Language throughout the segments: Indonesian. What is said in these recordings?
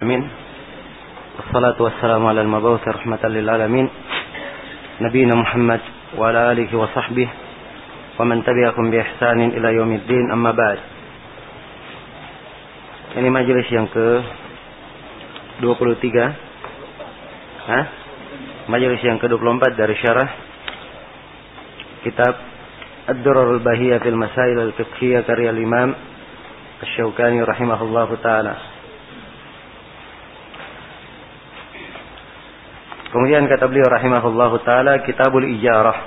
Amin. Wassalatu wassalamu ala al-mabawth rahmatan lil alamin. Nabiina Muhammad wa ala alihi wa sahbihi wa man tabi'akum bi ihsanin ila yaumiddin amma ba'd. Ini majelis yang ke 23. Hah? Majelis yang ke-24 dari syarah kitab Ad-Durar al-Bahiyah fil Masail al-Fiqhiyah karya Imam Asy-Syaukani rahimahullahu taala. Kemudian kata beliau rahimahullahu taala Kitabul Ijarah.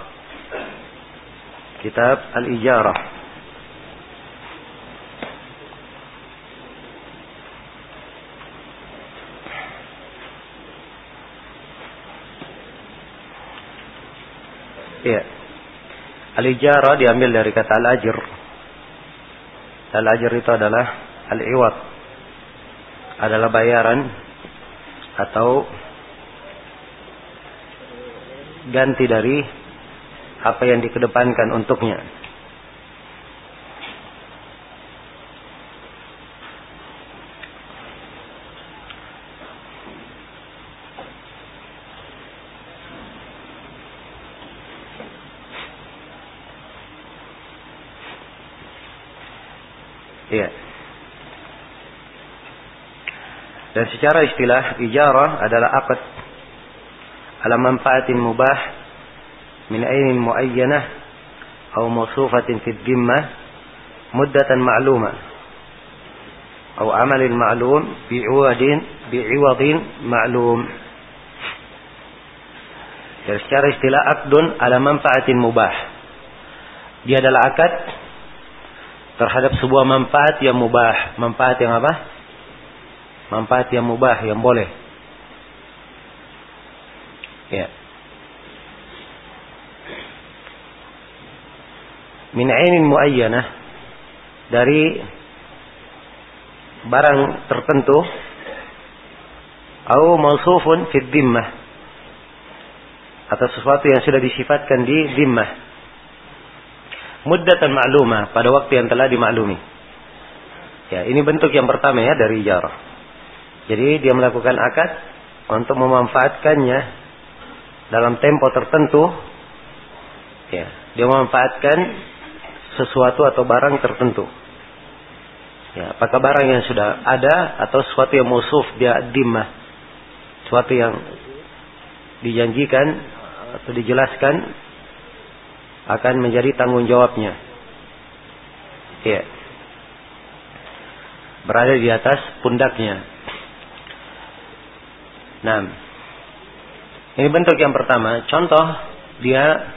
Kitab Al-Ijarah. Ya. Al-Ijarah diambil dari kata Al-Ajr. Al-Ajr itu adalah Al-Iwat. Adalah bayaran atau ganti dari apa yang dikedepankan untuknya. Iya. Dan secara istilah ijarah adalah akad على منفعة مباح من عين معينة أو موصوفة في الذمة مدة معلومة أو عمل معلوم بعوض بعوض معلوم secara istilah akdun ala manfaatin mubah. Dia adalah akad terhadap sebuah manfaat yang mubah. Manfaat yang apa? Manfaat yang mubah, yang boleh. Ya. Min ainin muayyanah. Dari barang tertentu. Atau mausufun fi dhimmah atau sesuatu yang sudah disifatkan di dhimmah muddatan ma'lumah. Pada waktu yang telah dimaklumi. Ya ini bentuk yang pertama ya dari ijarah. Jadi dia melakukan akad untuk memanfaatkannya dalam tempo tertentu ya dia memanfaatkan sesuatu atau barang tertentu. Ya apakah barang yang sudah ada atau sesuatu yang musuf dia dimah sesuatu yang dijanjikan atau dijelaskan akan menjadi tanggung jawabnya. Ya. Berada di atas pundaknya. Nah ini bentuk yang pertama. Contoh dia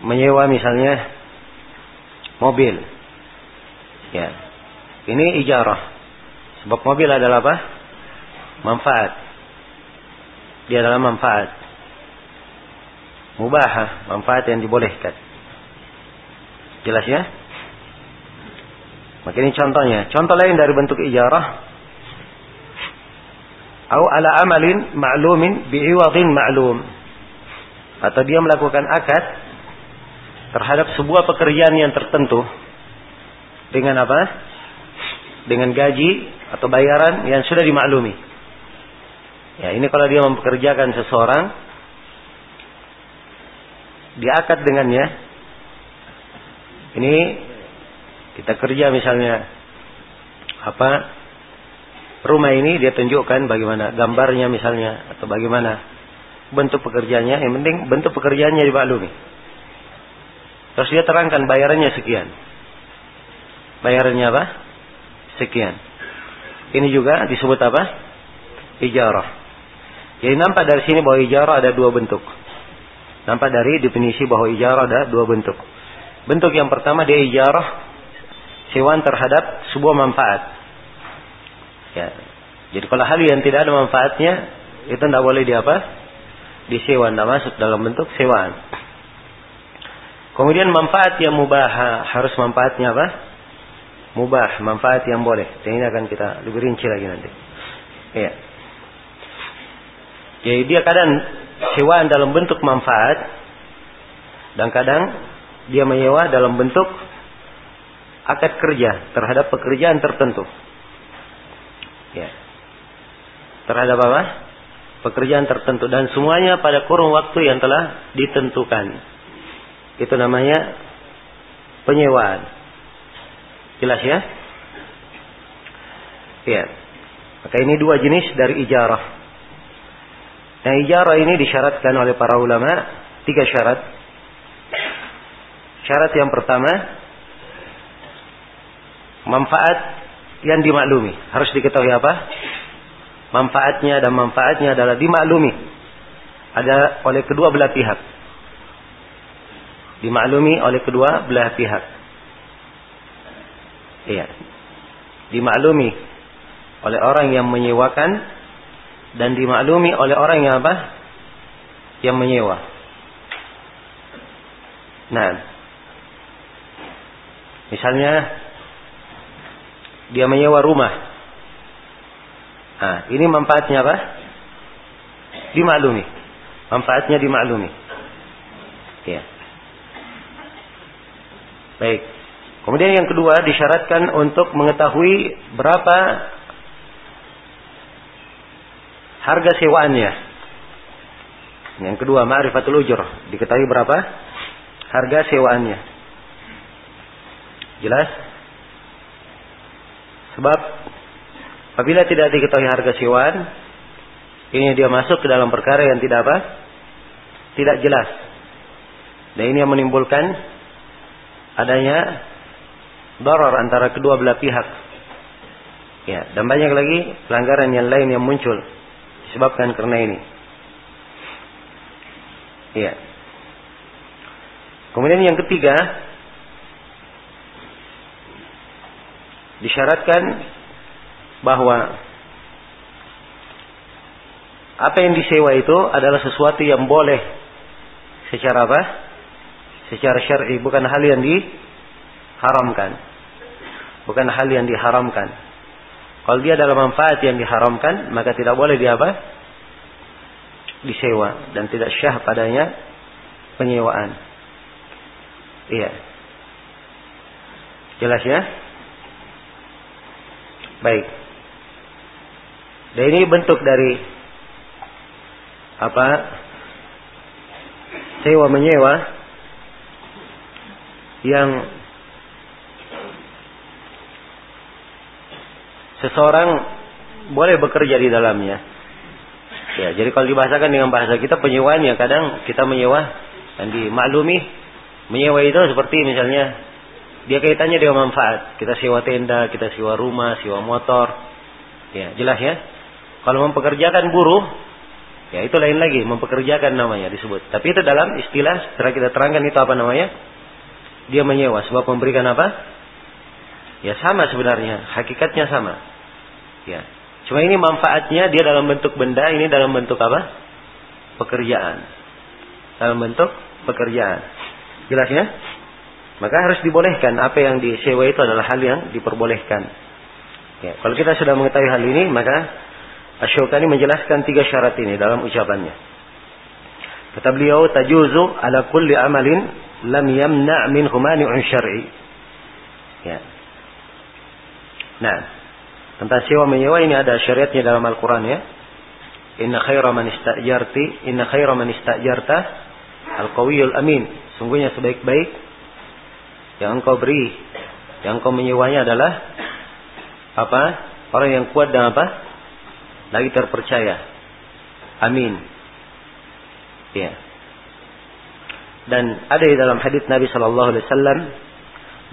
menyewa misalnya mobil. Ya. Ini ijarah. Sebab mobil adalah apa? Manfaat. Dia adalah manfaat. Mubahah, manfaat yang dibolehkan. Jelas ya? Maka ini contohnya. Contoh lain dari bentuk ijarah atau ala amalin ma'lumin bi'iwadin ma'lum atau dia melakukan akad terhadap sebuah pekerjaan yang tertentu dengan apa? Dengan gaji atau bayaran yang sudah dimaklumi. Ya, ini kalau dia mempekerjakan seseorang diakad dengannya. Ini kita kerja misalnya apa rumah ini dia tunjukkan bagaimana gambarnya misalnya atau bagaimana bentuk pekerjaannya. Yang penting bentuk pekerjaannya dimaklumi. Terus dia terangkan bayarannya sekian. Bayarannya apa? Sekian. Ini juga disebut apa? Ijarah. Jadi nampak dari sini bahwa ijarah ada dua bentuk. Nampak dari definisi bahwa ijarah ada dua bentuk. Bentuk yang pertama dia ijarah sewaan terhadap sebuah manfaat Ya. Jadi kalau hal yang tidak ada manfaatnya itu tidak boleh di apa? Disewa, tidak masuk dalam bentuk sewaan. Kemudian manfaat yang mubah harus manfaatnya apa? Mubah, manfaat yang boleh. Dan ini akan kita lebih rinci lagi nanti. Ya. Jadi dia kadang sewaan dalam bentuk manfaat dan kadang dia menyewa dalam bentuk akad kerja terhadap pekerjaan tertentu. Ya. terhadap apa? Pekerjaan tertentu dan semuanya pada kurun waktu yang telah ditentukan. Itu namanya penyewaan. Jelas ya? Iya. Maka ini dua jenis dari ijarah. Nah ijarah ini disyaratkan oleh para ulama tiga syarat. Syarat yang pertama manfaat yang dimaklumi. Harus diketahui apa? Manfaatnya dan manfaatnya adalah dimaklumi. Ada oleh kedua belah pihak. Dimaklumi oleh kedua belah pihak. Iya. Dimaklumi oleh orang yang menyewakan dan dimaklumi oleh orang yang apa? Yang menyewa. Nah, misalnya dia menyewa rumah. Nah, ini manfaatnya apa? Dimaklumi. Manfaatnya dimaklumi. Ya. Baik. Kemudian yang kedua disyaratkan untuk mengetahui berapa harga sewaannya. Yang kedua, ma'rifatul ujur. Diketahui berapa harga sewaannya. Jelas? Sebab apabila tidak diketahui harga sewaan, ini dia masuk ke dalam perkara yang tidak apa? Tidak jelas. Dan ini yang menimbulkan adanya doror antara kedua belah pihak. Ya, dan banyak lagi pelanggaran yang lain yang muncul disebabkan karena ini. Iya. Kemudian yang ketiga disyaratkan bahwa apa yang disewa itu adalah sesuatu yang boleh secara apa? Secara syar'i, bukan hal yang diharamkan. Bukan hal yang diharamkan. Kalau dia adalah manfaat yang diharamkan, maka tidak boleh dia apa? Disewa dan tidak syah padanya penyewaan. Iya. Jelas ya? Baik. Dan ini bentuk dari apa? Sewa menyewa yang seseorang boleh bekerja di dalamnya. Ya, jadi kalau dibahasakan dengan bahasa kita penyewaan ya kadang kita menyewa dan dimaklumi menyewa itu seperti misalnya dia kaitannya dengan manfaat. Kita sewa tenda, kita sewa rumah, sewa motor. Ya, jelas ya. Kalau mempekerjakan buruh, ya itu lain lagi, mempekerjakan namanya disebut. Tapi itu dalam istilah setelah kita terangkan itu apa namanya? Dia menyewa sebab memberikan apa? Ya sama sebenarnya, hakikatnya sama. Ya. Cuma ini manfaatnya dia dalam bentuk benda, ini dalam bentuk apa? Pekerjaan. Dalam bentuk pekerjaan. Jelas ya? Maka harus dibolehkan. Apa yang disewa itu adalah hal yang diperbolehkan. Ya. Kalau kita sudah mengetahui hal ini, maka Asyukani menjelaskan tiga syarat ini dalam ucapannya. Kata beliau, tajuzu ala kulli amalin lam yamna' min humani'un syar'i. Ya. Nah, tentang sewa menyewa ini ada syariatnya dalam Al-Quran ya. Inna khaira man istajarti, inna khaira man istajarta al-qawiyul amin. Sungguhnya sebaik-baik yang engkau beri, yang engkau menyewanya adalah apa? Orang yang kuat dan apa? Lagi terpercaya. Amin. Ya. Dan ada di dalam hadis Nabi Shallallahu Alaihi Wasallam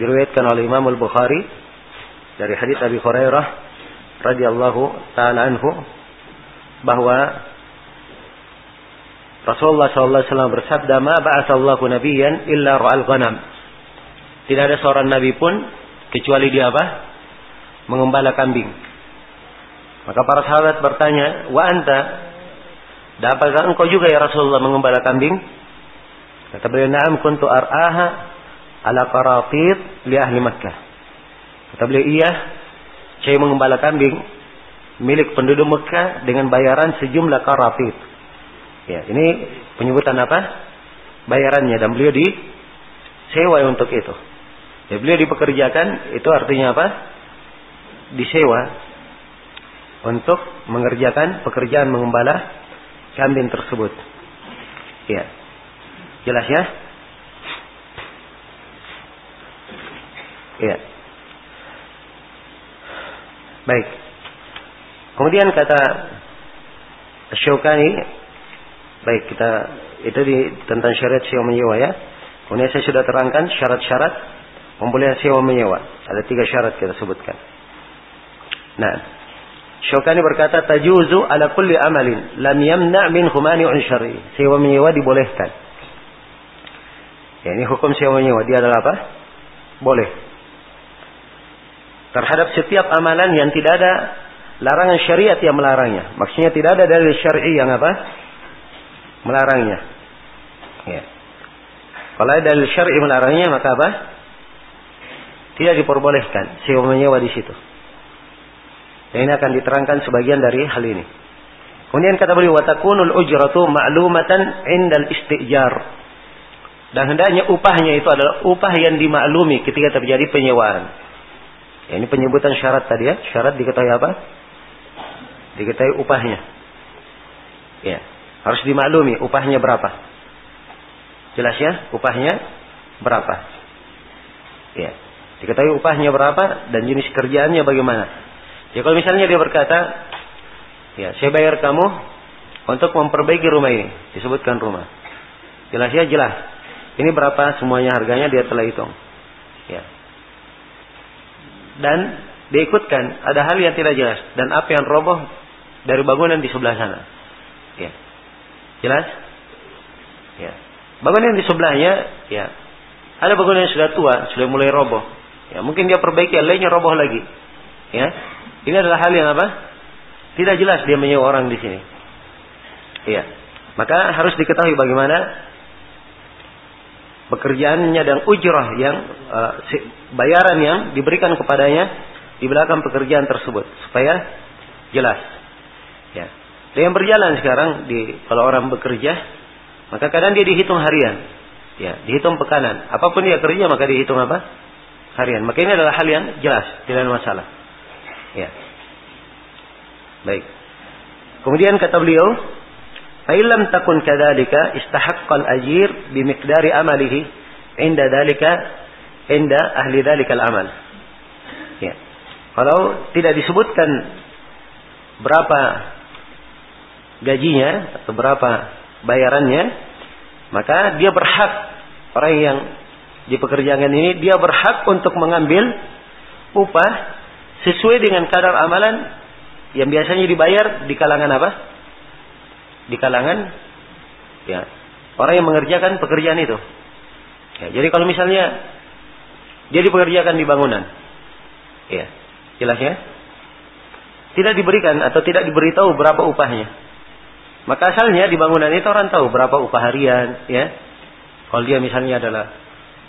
diriwayatkan oleh Imam Al Bukhari dari hadis Abi Hurairah radhiyallahu taala anhu bahwa Rasulullah sallallahu alaihi wasallam bersabda, "Ma ba'atsallahu nabiyyan illa ra'al ghanam." Tidak ada seorang nabi pun kecuali dia apa? Mengembala kambing. Maka para sahabat bertanya, "Wa anta?" Dapatkah engkau juga ya Rasulullah mengembala kambing? Kata beliau, "Na'am kuntu ar'aha ala qaratit li ahli Makkah." Kata beliau, "Iya, saya mengembala kambing milik penduduk Mekah dengan bayaran sejumlah karafit. Ya, ini penyebutan apa? Bayarannya dan beliau disewa untuk itu. Ya, beliau dipekerjakan itu artinya apa? Disewa. untuk mengerjakan pekerjaan mengembala kambing tersebut. Ya. Jelas ya? Ya. Baik. Kemudian kata Syaukani, baik kita itu di tentang syariat sewa menyewa ya. Kemudian saya sudah terangkan syarat-syarat pembelian sewa menyewa. Ada tiga syarat kita sebutkan. Nah, Syukani berkata tajuzu ala kulli amalin lam yamna min humani'un syar'i. Sewa menyewa dibolehkan. Ya, ini hukum sewa menyewa dia adalah apa? Boleh. Terhadap setiap amalan yang tidak ada larangan syariat yang melarangnya. Maksudnya tidak ada dari syar'i yang apa? Melarangnya. Ya. Kalau ada dalil syar'i melarangnya maka apa? Tidak diperbolehkan sewa menyewa di situ. Dan ini akan diterangkan sebagian dari hal ini. Kemudian kata beliau watakunul ujratu ma'lumatan indal istijar. Dan hendaknya upahnya itu adalah upah yang dimaklumi ketika terjadi penyewaan. Ya, ini penyebutan syarat tadi ya. Syarat diketahui apa? Diketahui upahnya. Ya, harus dimaklumi upahnya berapa. Jelas ya, upahnya berapa. Ya, diketahui upahnya berapa dan jenis kerjaannya bagaimana. Ya kalau misalnya dia berkata, ya saya bayar kamu untuk memperbaiki rumah ini, disebutkan rumah. Jelas ya jelas. Ini berapa semuanya harganya dia telah hitung. Ya. Dan diikutkan ada hal yang tidak jelas dan apa yang roboh dari bangunan di sebelah sana. Ya. Jelas? Ya. Bangunan di sebelahnya, ya. Ada bangunan yang sudah tua, sudah mulai roboh. Ya, mungkin dia perbaiki, lainnya roboh lagi. Ya. Ini adalah hal yang apa? Tidak jelas dia menyewa orang di sini. Iya. Maka harus diketahui bagaimana pekerjaannya dan ujrah yang uh, bayaran yang diberikan kepadanya di belakang pekerjaan tersebut supaya jelas. Ya. Dan yang berjalan sekarang di kalau orang bekerja maka kadang dia dihitung harian. Ya, dihitung pekanan. Apa pun dia kerja maka dihitung apa? Harian. Maka ini adalah hal yang jelas, tidak ada masalah. Ya. Baik. Kemudian kata beliau, "Fa'ilam takun kadzalika istahaqqal ajir bimiqdari amalihi inda dalika inda ahli dalikal amal." Ya. Kalau tidak disebutkan berapa gajinya atau berapa bayarannya, maka dia berhak orang yang dipekerjakan ini dia berhak untuk mengambil upah sesuai dengan kadar amalan yang biasanya dibayar di kalangan apa? Di kalangan ya orang yang mengerjakan pekerjaan itu. Ya, jadi kalau misalnya dia dipekerjakan di bangunan, ya jelas ya, tidak diberikan atau tidak diberitahu berapa upahnya. Maka asalnya di bangunan itu orang tahu berapa upah harian, ya. Kalau dia misalnya adalah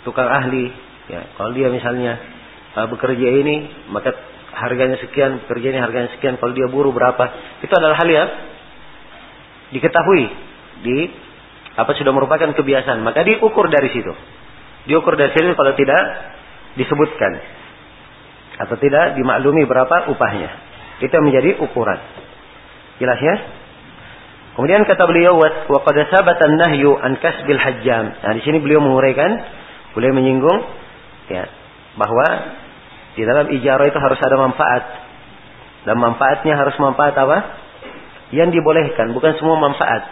tukang ahli, ya. Kalau dia misalnya uh, bekerja ini, maka harganya sekian, kerjanya harganya sekian, kalau dia buruh berapa. Itu adalah hal yang diketahui di apa sudah merupakan kebiasaan. Maka diukur dari situ. Diukur dari situ kalau tidak disebutkan atau tidak dimaklumi berapa upahnya. Itu menjadi ukuran. Jelas ya? Kemudian kata beliau wa qad sabata nahyu an kasbil hajjam. Nah, di sini beliau menguraikan, beliau menyinggung ya bahwa di dalam ijarah itu harus ada manfaat. Dan manfaatnya harus manfaat apa? Yang dibolehkan, bukan semua manfaat.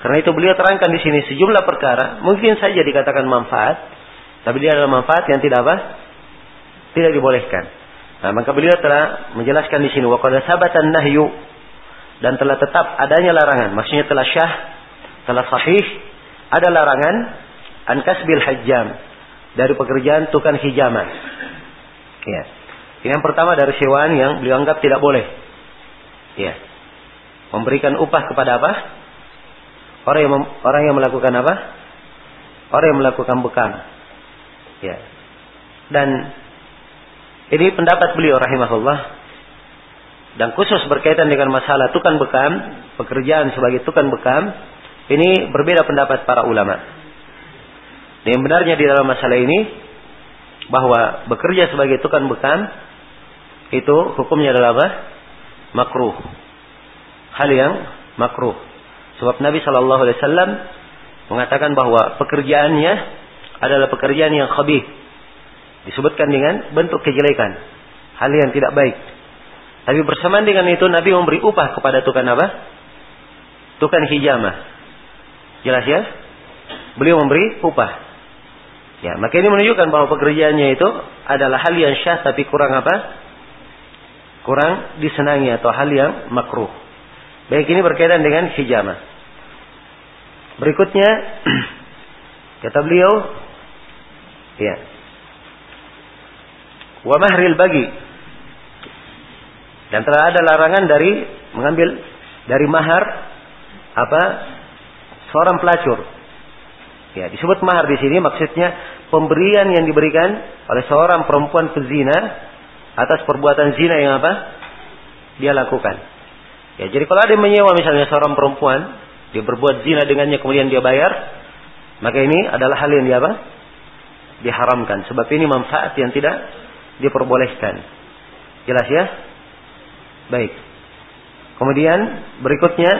Karena itu beliau terangkan di sini sejumlah perkara, mungkin saja dikatakan manfaat, tapi dia adalah manfaat yang tidak apa? Tidak dibolehkan. Nah, maka beliau telah menjelaskan di sini waqad sabatan nahyu dan telah tetap adanya larangan, maksudnya telah syah, telah sahih ada larangan an kasbil hajjam dari pekerjaan tukang hijaman. Ya. Yang pertama dari sewaan yang beliau anggap tidak boleh. Ya. Memberikan upah kepada apa? Orang yang orang yang melakukan apa? Orang yang melakukan bekam. Ya. Dan ini pendapat beliau rahimahullah dan khusus berkaitan dengan masalah tukang bekam, pekerjaan sebagai tukang bekam, ini berbeda pendapat para ulama. Dan yang benarnya di dalam masalah ini bahwa bekerja sebagai tukang bekam itu hukumnya adalah apa? makruh. Hal yang makruh. Sebab Nabi Shallallahu Alaihi Wasallam mengatakan bahwa pekerjaannya adalah pekerjaan yang khabih. Disebutkan dengan bentuk kejelekan. Hal yang tidak baik. Tapi bersamaan dengan itu Nabi memberi upah kepada tukang apa? Tukang hijamah. Jelas ya? Beliau memberi upah. Ya, maka ini menunjukkan bahwa pekerjaannya itu adalah hal yang syah tapi kurang apa? Kurang disenangi atau hal yang makruh. Baik ini berkaitan dengan hijamah. Berikutnya kata beliau ya. Wa mahril bagi dan telah ada larangan dari mengambil dari mahar apa seorang pelacur. Ya, disebut mahar di sini maksudnya pemberian yang diberikan oleh seorang perempuan pezina atas perbuatan zina yang apa? Dia lakukan. Ya, jadi kalau ada yang menyewa misalnya seorang perempuan, dia berbuat zina dengannya kemudian dia bayar, maka ini adalah hal yang dia apa? Diharamkan. Sebab ini manfaat yang tidak diperbolehkan. Jelas ya? Baik. Kemudian berikutnya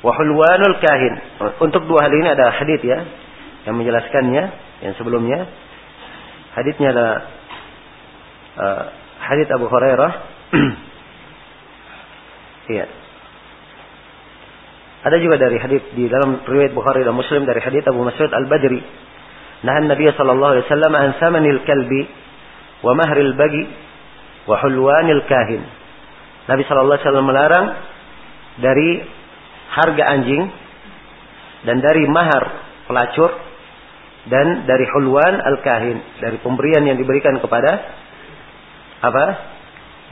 wahulwanul kahin. Untuk dua hal ini ada hadis ya yang menjelaskannya yang sebelumnya. Hadisnya adalah uh, hadis Abu Hurairah. Iya. Ada juga dari hadis di dalam riwayat Bukhari dan Muslim dari hadis Abu Mas'ud Al-Badri. Nahan Nabi sallallahu alaihi wasallam an samanil kalbi wa mahril bagi wa hulwanil kahin. Nabi Shallallahu Alaihi Wasallam melarang dari harga anjing dan dari mahar pelacur dan dari hulwan al kahin dari pemberian yang diberikan kepada apa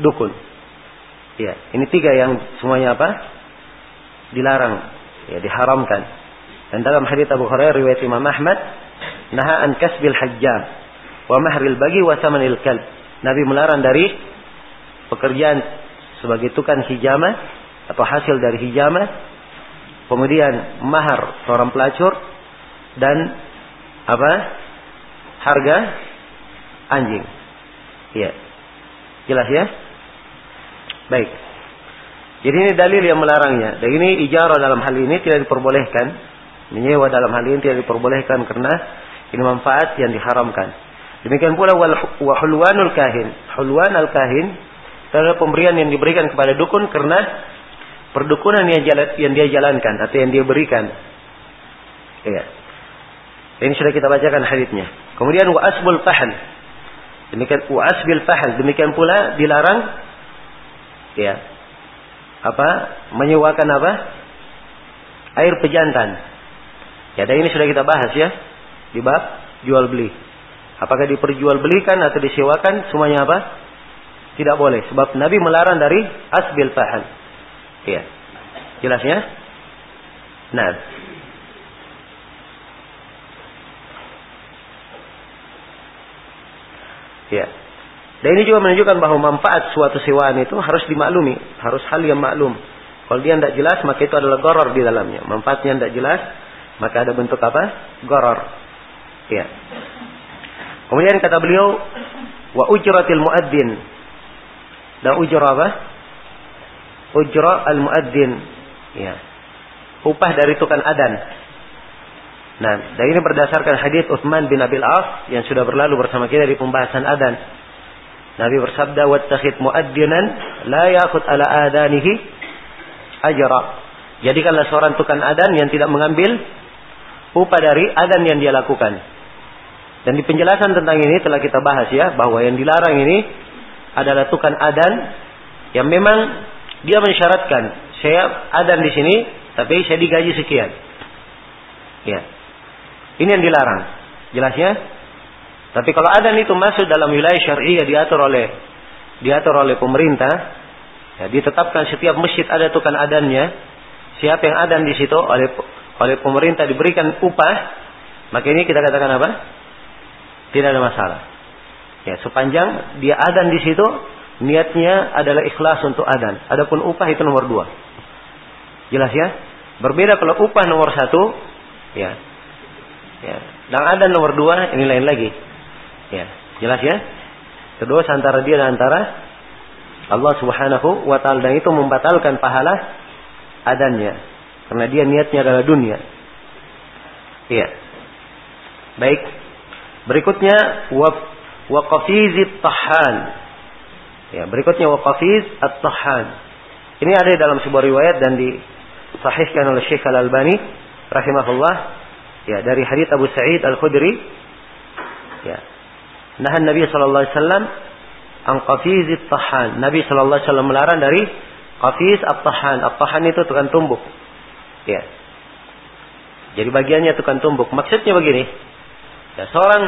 dukun. Ya, ini tiga yang semuanya apa dilarang, ya diharamkan. Dan dalam hadits Abu Hurairah riwayat Imam Ahmad, naha an kasbil hajjam wa mahril bagi wa samanil kalb. Nabi melarang dari pekerjaan sebagai tukang hijama atau hasil dari hijama, kemudian mahar seorang pelacur dan apa? harga anjing. Iya. Jelas ya? Baik. Jadi ini dalil yang melarangnya. Dan ini ijarah dalam hal ini tidak diperbolehkan. Menyewa dalam hal ini tidak diperbolehkan karena ini manfaat yang diharamkan. Demikian pula wa hulwanul kahin. Hulwan kahin adalah pemberian yang diberikan kepada dukun karena perdukunan yang, jalan, yang dia jalankan atau yang dia berikan. Iya. Ini sudah kita bacakan hadisnya. Kemudian wa asbul fahal. Demikian wa asbil fahal. Demikian pula dilarang ya. Apa? Menyewakan apa? Air pejantan. Ya, dan ini sudah kita bahas ya di bab jual beli. Apakah diperjualbelikan atau disewakan semuanya apa? Tidak boleh. Sebab Nabi melarang dari asbil fahal. Iya. Jelas ya? Nah. Ya. Dan ini juga menunjukkan bahwa manfaat suatu sewaan itu harus dimaklumi. Harus hal yang maklum. Kalau dia tidak jelas, maka itu adalah goror di dalamnya. Manfaatnya tidak jelas, maka ada bentuk apa? Goror. Ya. Kemudian kata beliau, wa ujratil muadzin dan ujra apa? Ujra al-muadzin. Ya. Upah dari tukang adan. Nah, dan ini berdasarkan hadis Utsman bin Abil As yang sudah berlalu bersama kita di pembahasan adan. Nabi bersabda, "Wattakhid muadzinan la ya'khud ala adanihi ajra." Jadikanlah seorang tukang adan yang tidak mengambil upah dari adan yang dia lakukan. Dan di penjelasan tentang ini telah kita bahas ya, bahwa yang dilarang ini adalah tukang adan yang memang dia mensyaratkan saya adan di sini tapi saya digaji sekian. Ya. Ini yang dilarang. Jelasnya? Tapi kalau adan itu masuk dalam wilayah syariah diatur oleh diatur oleh pemerintah, ya, ditetapkan setiap masjid ada tukang adannya. Siapa yang adan di situ oleh oleh pemerintah diberikan upah, maka ini kita katakan apa? Tidak ada masalah. Ya, sepanjang dia adan di situ, niatnya adalah ikhlas untuk adan. Adapun upah itu nomor dua. Jelas ya? Berbeda kalau upah nomor satu, ya, ya. Dan adan nomor dua ini lain lagi. Ya, jelas ya? Kedua antara dia dan antara Allah Subhanahu wa taala dan itu membatalkan pahala adannya karena dia niatnya adalah dunia. Iya. Baik. Berikutnya wa waqafiz tahan. Ya, berikutnya waqafiz at-tahan. Ini ada dalam sebuah riwayat dan disahihkan oleh Syekh Al-Albani rahimahullah ya dari hadits Abu Sa'id Al-Khudri ya. Nah Nabi sallallahu alaihi wasallam an qafiz at-tahan. Nabi sallallahu alaihi wasallam melarang dari qafiz at-tahan. At-tahan itu tukang tumbuk. Ya. Jadi bagiannya tukang tumbuk. Maksudnya begini. Ya, seorang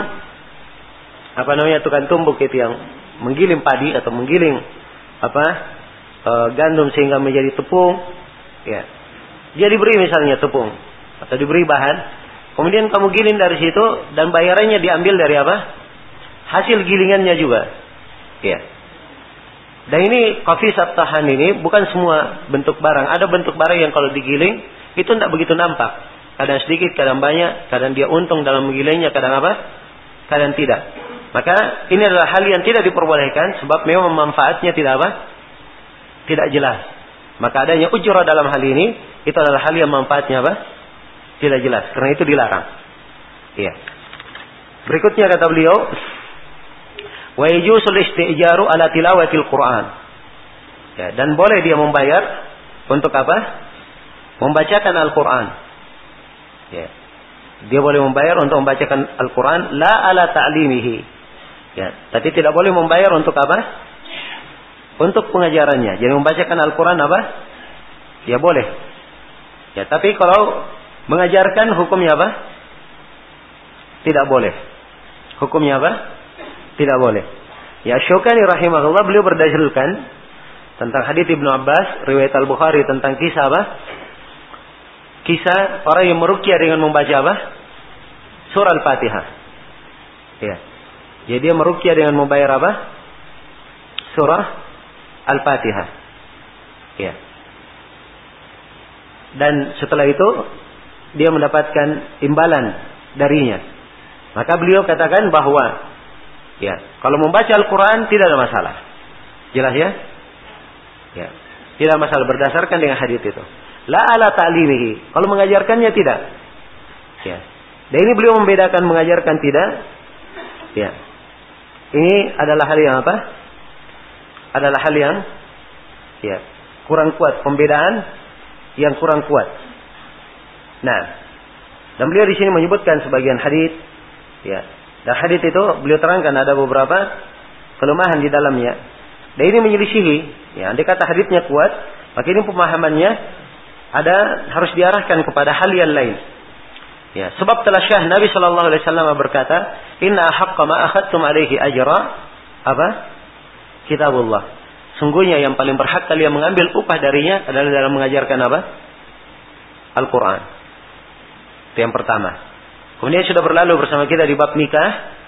apa namanya tukang tumbuk itu yang menggiling padi atau menggiling apa e, gandum sehingga menjadi tepung. Ya. Dia diberi misalnya tepung atau diberi bahan. Kemudian kamu giling dari situ dan bayarannya diambil dari apa? Hasil gilingannya juga. Ya. Dan ini kopi tahan ini bukan semua bentuk barang. Ada bentuk barang yang kalau digiling itu tidak begitu nampak. Kadang sedikit, kadang banyak, kadang dia untung dalam menggilainya, kadang apa? Kadang tidak. Maka ini adalah hal yang tidak diperbolehkan sebab memang manfaatnya tidak apa? Tidak jelas. Maka adanya ujrah dalam hal ini itu adalah hal yang manfaatnya apa? Tidak jelas. Karena itu dilarang. Iya. Berikutnya kata beliau, wa yajusul istijaru ala tilawatil Quran. Ya, dan boleh dia membayar untuk apa? Membacakan Al-Quran. Ya. Dia boleh membayar untuk membacakan Al-Quran la ala ta'limihi. Ya, tapi tidak boleh membayar untuk apa? Untuk pengajarannya. Jadi membacakan Al-Quran apa? Ya boleh. Ya, tapi kalau mengajarkan hukumnya apa? Tidak boleh. Hukumnya apa? Tidak boleh. Ya Syukani rahimahullah beliau berdasarkan tentang hadis Ibnu Abbas riwayat Al Bukhari tentang kisah apa? kisah orang yang merukyah dengan membaca apa? Surah Al-Fatihah. Ya. Jadi dia merukyah dengan membayar apa? Surah Al-Fatihah. Ya. Dan setelah itu dia mendapatkan imbalan darinya. Maka beliau katakan bahwa ya, kalau membaca Al-Qur'an tidak ada masalah. Jelas ya? Ya. Tidak masalah berdasarkan dengan hadis itu. La ala ta'limihi. Kalau mengajarkannya tidak. Ya. Dan ini beliau membedakan mengajarkan tidak. Ya. Ini adalah hal yang apa? Adalah hal yang ya, kurang kuat pembedaan yang kurang kuat. Nah, dan beliau di sini menyebutkan sebagian hadis ya. Dan hadis itu beliau terangkan ada beberapa kelemahan di dalamnya. Dan ini menyelisihi, ya, andai kata hadisnya kuat, maka ini pemahamannya ada harus diarahkan kepada hal yang lain. Ya, sebab telah Syah Nabi Shallallahu Alaihi Wasallam berkata, Inna haqqa ma akhadtum alaihi ajra apa? Kitabullah. Sungguhnya yang paling berhak kalian mengambil upah darinya adalah dalam mengajarkan apa? Al-Quran. Itu yang pertama. Kemudian sudah berlalu bersama kita di bab nikah.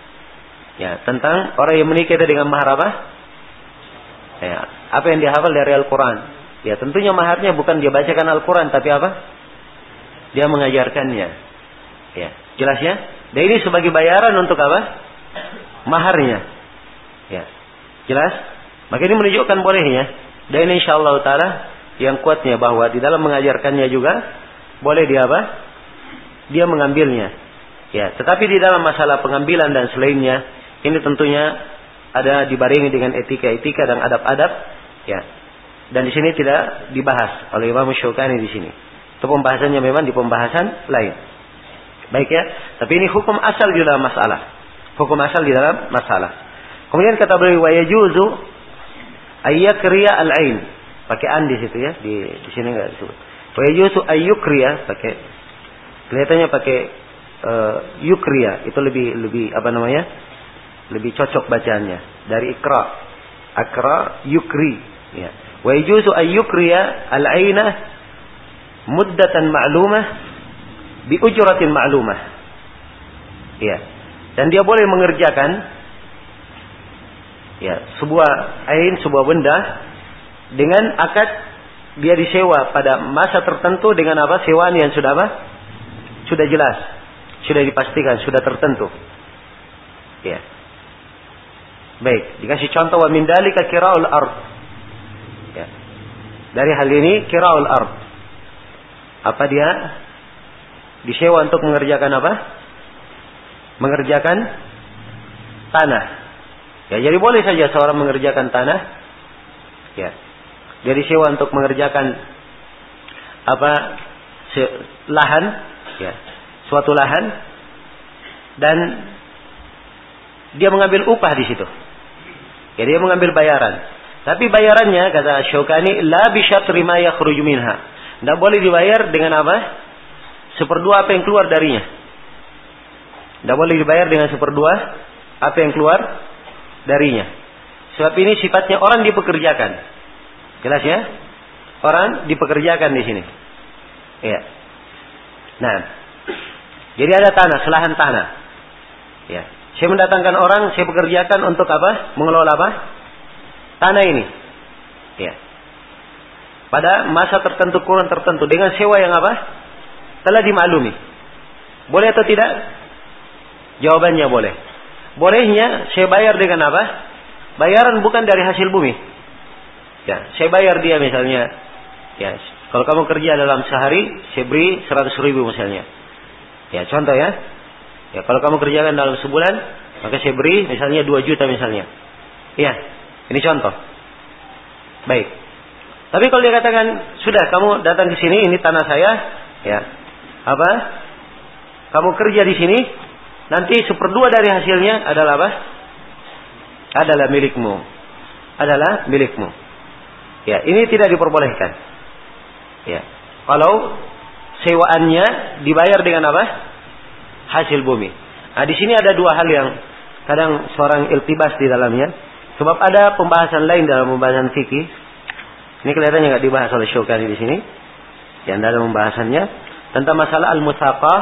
Ya, tentang orang yang menikah itu dengan mahar apa? Ya, apa yang dihafal dari Al-Quran. Ya tentunya maharnya bukan dia bacakan Al-Quran tapi apa? Dia mengajarkannya. Ya, jelas ya? Dan ini sebagai bayaran untuk apa? Maharnya. Ya, jelas? Maka ini menunjukkan bolehnya. Dan ini insya Allah Ta'ala yang kuatnya bahwa di dalam mengajarkannya juga boleh dia apa? Dia mengambilnya. Ya, tetapi di dalam masalah pengambilan dan selainnya ini tentunya ada dibarengi dengan etika-etika dan adab-adab. Ya, dan di sini tidak dibahas oleh Imam Syukani di sini. Itu pembahasannya memang di pembahasan lain. Baik ya, tapi ini hukum asal di dalam masalah. Hukum asal di dalam masalah. Kemudian kata beliau wa yajuzu ayyakriya al-ain. Pakai an di situ ya, di di sini enggak disebut. Wa yajuzu ayyukriya pakai kelihatannya pakai uh, yukriya itu lebih lebih apa namanya? Lebih cocok bacaannya dari ikra. Akra yukri ya. Wa yajuzu an yukriya al-'aina muddatan ma'lumah bi ujratin ma'lumah. Ya. Dan dia boleh mengerjakan ya, sebuah ain, sebuah benda dengan akad dia disewa pada masa tertentu dengan apa? Sewaan yang sudah apa? Sudah jelas, sudah dipastikan, sudah tertentu. Ya. Baik, dikasih contoh wa min dalika kira'ul ard dari hal ini kiraul ard. Apa dia disewa untuk mengerjakan apa? Mengerjakan tanah. Ya, jadi boleh saja seorang mengerjakan tanah. Ya. Dia disewa untuk mengerjakan apa? lahan, ya. Suatu lahan dan dia mengambil upah di situ. Ya, dia mengambil bayaran. Tapi bayarannya kata Syaukani la bisyatri ma yakhruju minha. Tidak boleh dibayar dengan apa? Seperdua apa yang keluar darinya. Tidak boleh dibayar dengan seperdua apa yang keluar darinya. Sebab ini sifatnya orang dipekerjakan. Jelas ya? Orang dipekerjakan di sini. Ya. Nah, jadi ada tanah, selahan tanah. Ya. Saya mendatangkan orang, saya pekerjakan untuk apa? Mengelola apa? Tanah ini. Ya. Pada masa tertentu, kurang tertentu. Dengan sewa yang apa? Telah dimaklumi. Boleh atau tidak? Jawabannya boleh. Bolehnya saya bayar dengan apa? Bayaran bukan dari hasil bumi. Ya, saya bayar dia misalnya. Ya, kalau kamu kerja dalam sehari, saya beri 100 ribu misalnya. Ya, contoh ya. Ya, kalau kamu kerjakan dalam sebulan, maka saya beri misalnya 2 juta misalnya. Ya, ini contoh. Baik. Tapi kalau dia katakan, sudah kamu datang ke sini, ini tanah saya, ya. Apa? Kamu kerja di sini, Nanti seperdua dari hasilnya adalah apa? Adalah milikmu. Adalah milikmu. Ya, ini tidak diperbolehkan. Ya. Kalau sewaannya dibayar dengan apa? Hasil bumi. Nah, di sini ada dua hal yang kadang seorang iltibas di dalamnya. Sebab ada pembahasan lain dalam pembahasan fikih. Ini kelihatannya nggak dibahas oleh Syukani di sini. Yang dalam pembahasannya tentang masalah al-musaqah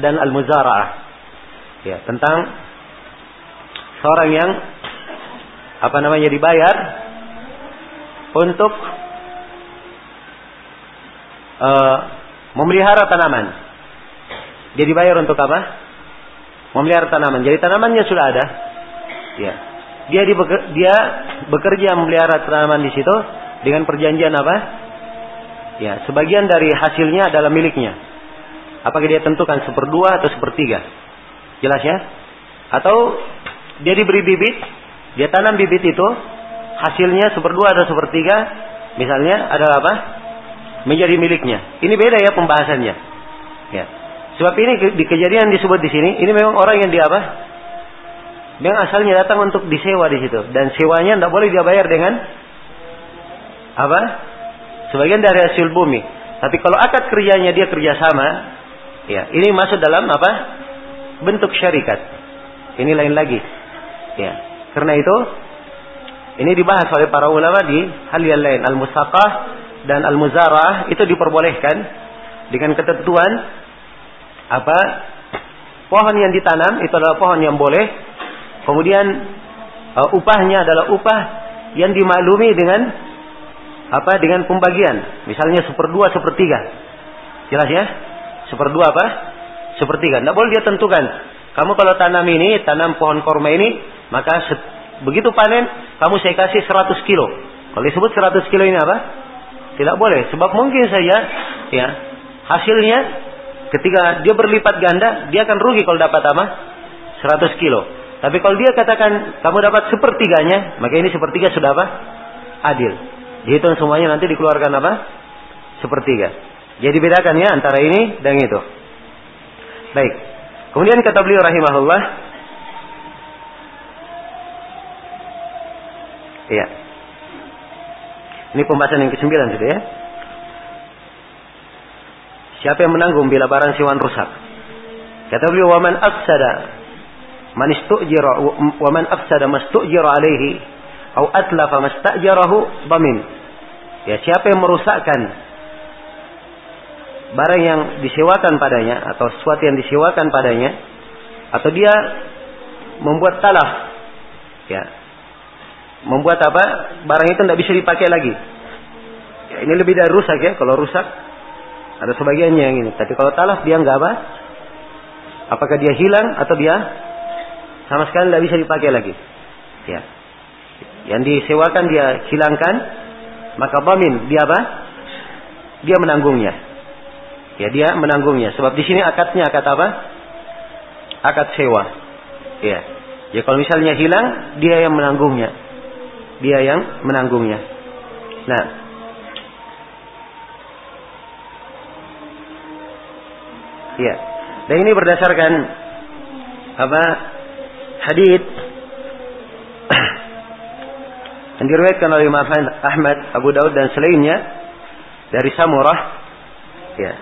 dan al-muzara'ah ya tentang seorang yang apa namanya dibayar untuk uh, memelihara tanaman. Dia dibayar untuk apa? Memelihara tanaman. Jadi tanamannya sudah ada. Ya. Dia dia bekerja memelihara tanaman di situ dengan perjanjian apa? Ya, sebagian dari hasilnya adalah miliknya. Apakah dia tentukan seperdua atau sepertiga? Jelas ya? Atau dia diberi bibit, dia tanam bibit itu, hasilnya seperdua atau sepertiga, misalnya adalah apa? Menjadi miliknya. Ini beda ya pembahasannya. Ya. Sebab ini di kejadian disebut di sini, ini memang orang yang dia apa? Yang asalnya datang untuk disewa di situ dan sewanya tidak boleh dia bayar dengan apa? Sebagian dari hasil bumi. Tapi kalau akad kerjanya dia kerjasama, ya ini masuk dalam apa? bentuk syarikat. Ini lain lagi. Ya. Karena itu ini dibahas oleh para ulama di hal yang lain. Al-musaqah dan al-muzarah itu diperbolehkan dengan ketentuan apa? Pohon yang ditanam itu adalah pohon yang boleh. Kemudian uh, upahnya adalah upah yang dimaklumi dengan apa? Dengan pembagian. Misalnya seperdua, sepertiga. Jelas ya? Seperdua apa? sepertiga. Tidak boleh dia tentukan. Kamu kalau tanam ini, tanam pohon korma ini, maka begitu panen, kamu saya kasih 100 kilo. Kalau disebut 100 kilo ini apa? Tidak boleh. Sebab mungkin saja, ya, hasilnya ketika dia berlipat ganda, dia akan rugi kalau dapat apa? 100 kilo. Tapi kalau dia katakan kamu dapat sepertiganya, maka ini sepertiga sudah apa? Adil. Dihitung semuanya nanti dikeluarkan apa? Sepertiga. Jadi bedakan ya antara ini dan itu. Baik. Kemudian kata beliau rahimahullah. Iya. Ini pembahasan yang ke-9 sudah ya. Siapa yang menanggung bila barang siwan rusak? Kata beliau, "Wa man afsada man istujira wa man afsada mastujira alaihi au atlafa mastajarahu bamin." Ya, siapa yang merusakkan barang yang disewakan padanya atau sesuatu yang disewakan padanya atau dia membuat talaf ya membuat apa barang itu tidak bisa dipakai lagi. Ya, ini lebih dari rusak ya. Kalau rusak ada sebagiannya yang ini. Tapi kalau talaf dia nggak apa? Apakah dia hilang atau dia sama sekali tidak bisa dipakai lagi? Ya yang disewakan dia hilangkan maka bamin dia apa? Dia menanggungnya. Ya dia menanggungnya. Sebab di sini akadnya akad apa? Akad sewa. Ya. Ya kalau misalnya hilang, dia yang menanggungnya. Dia yang menanggungnya. Nah. Ya. Dan ini berdasarkan apa? Hadis yang diriwayatkan oleh Imam Ahmad, Abu Daud dan selainnya dari Samurah ya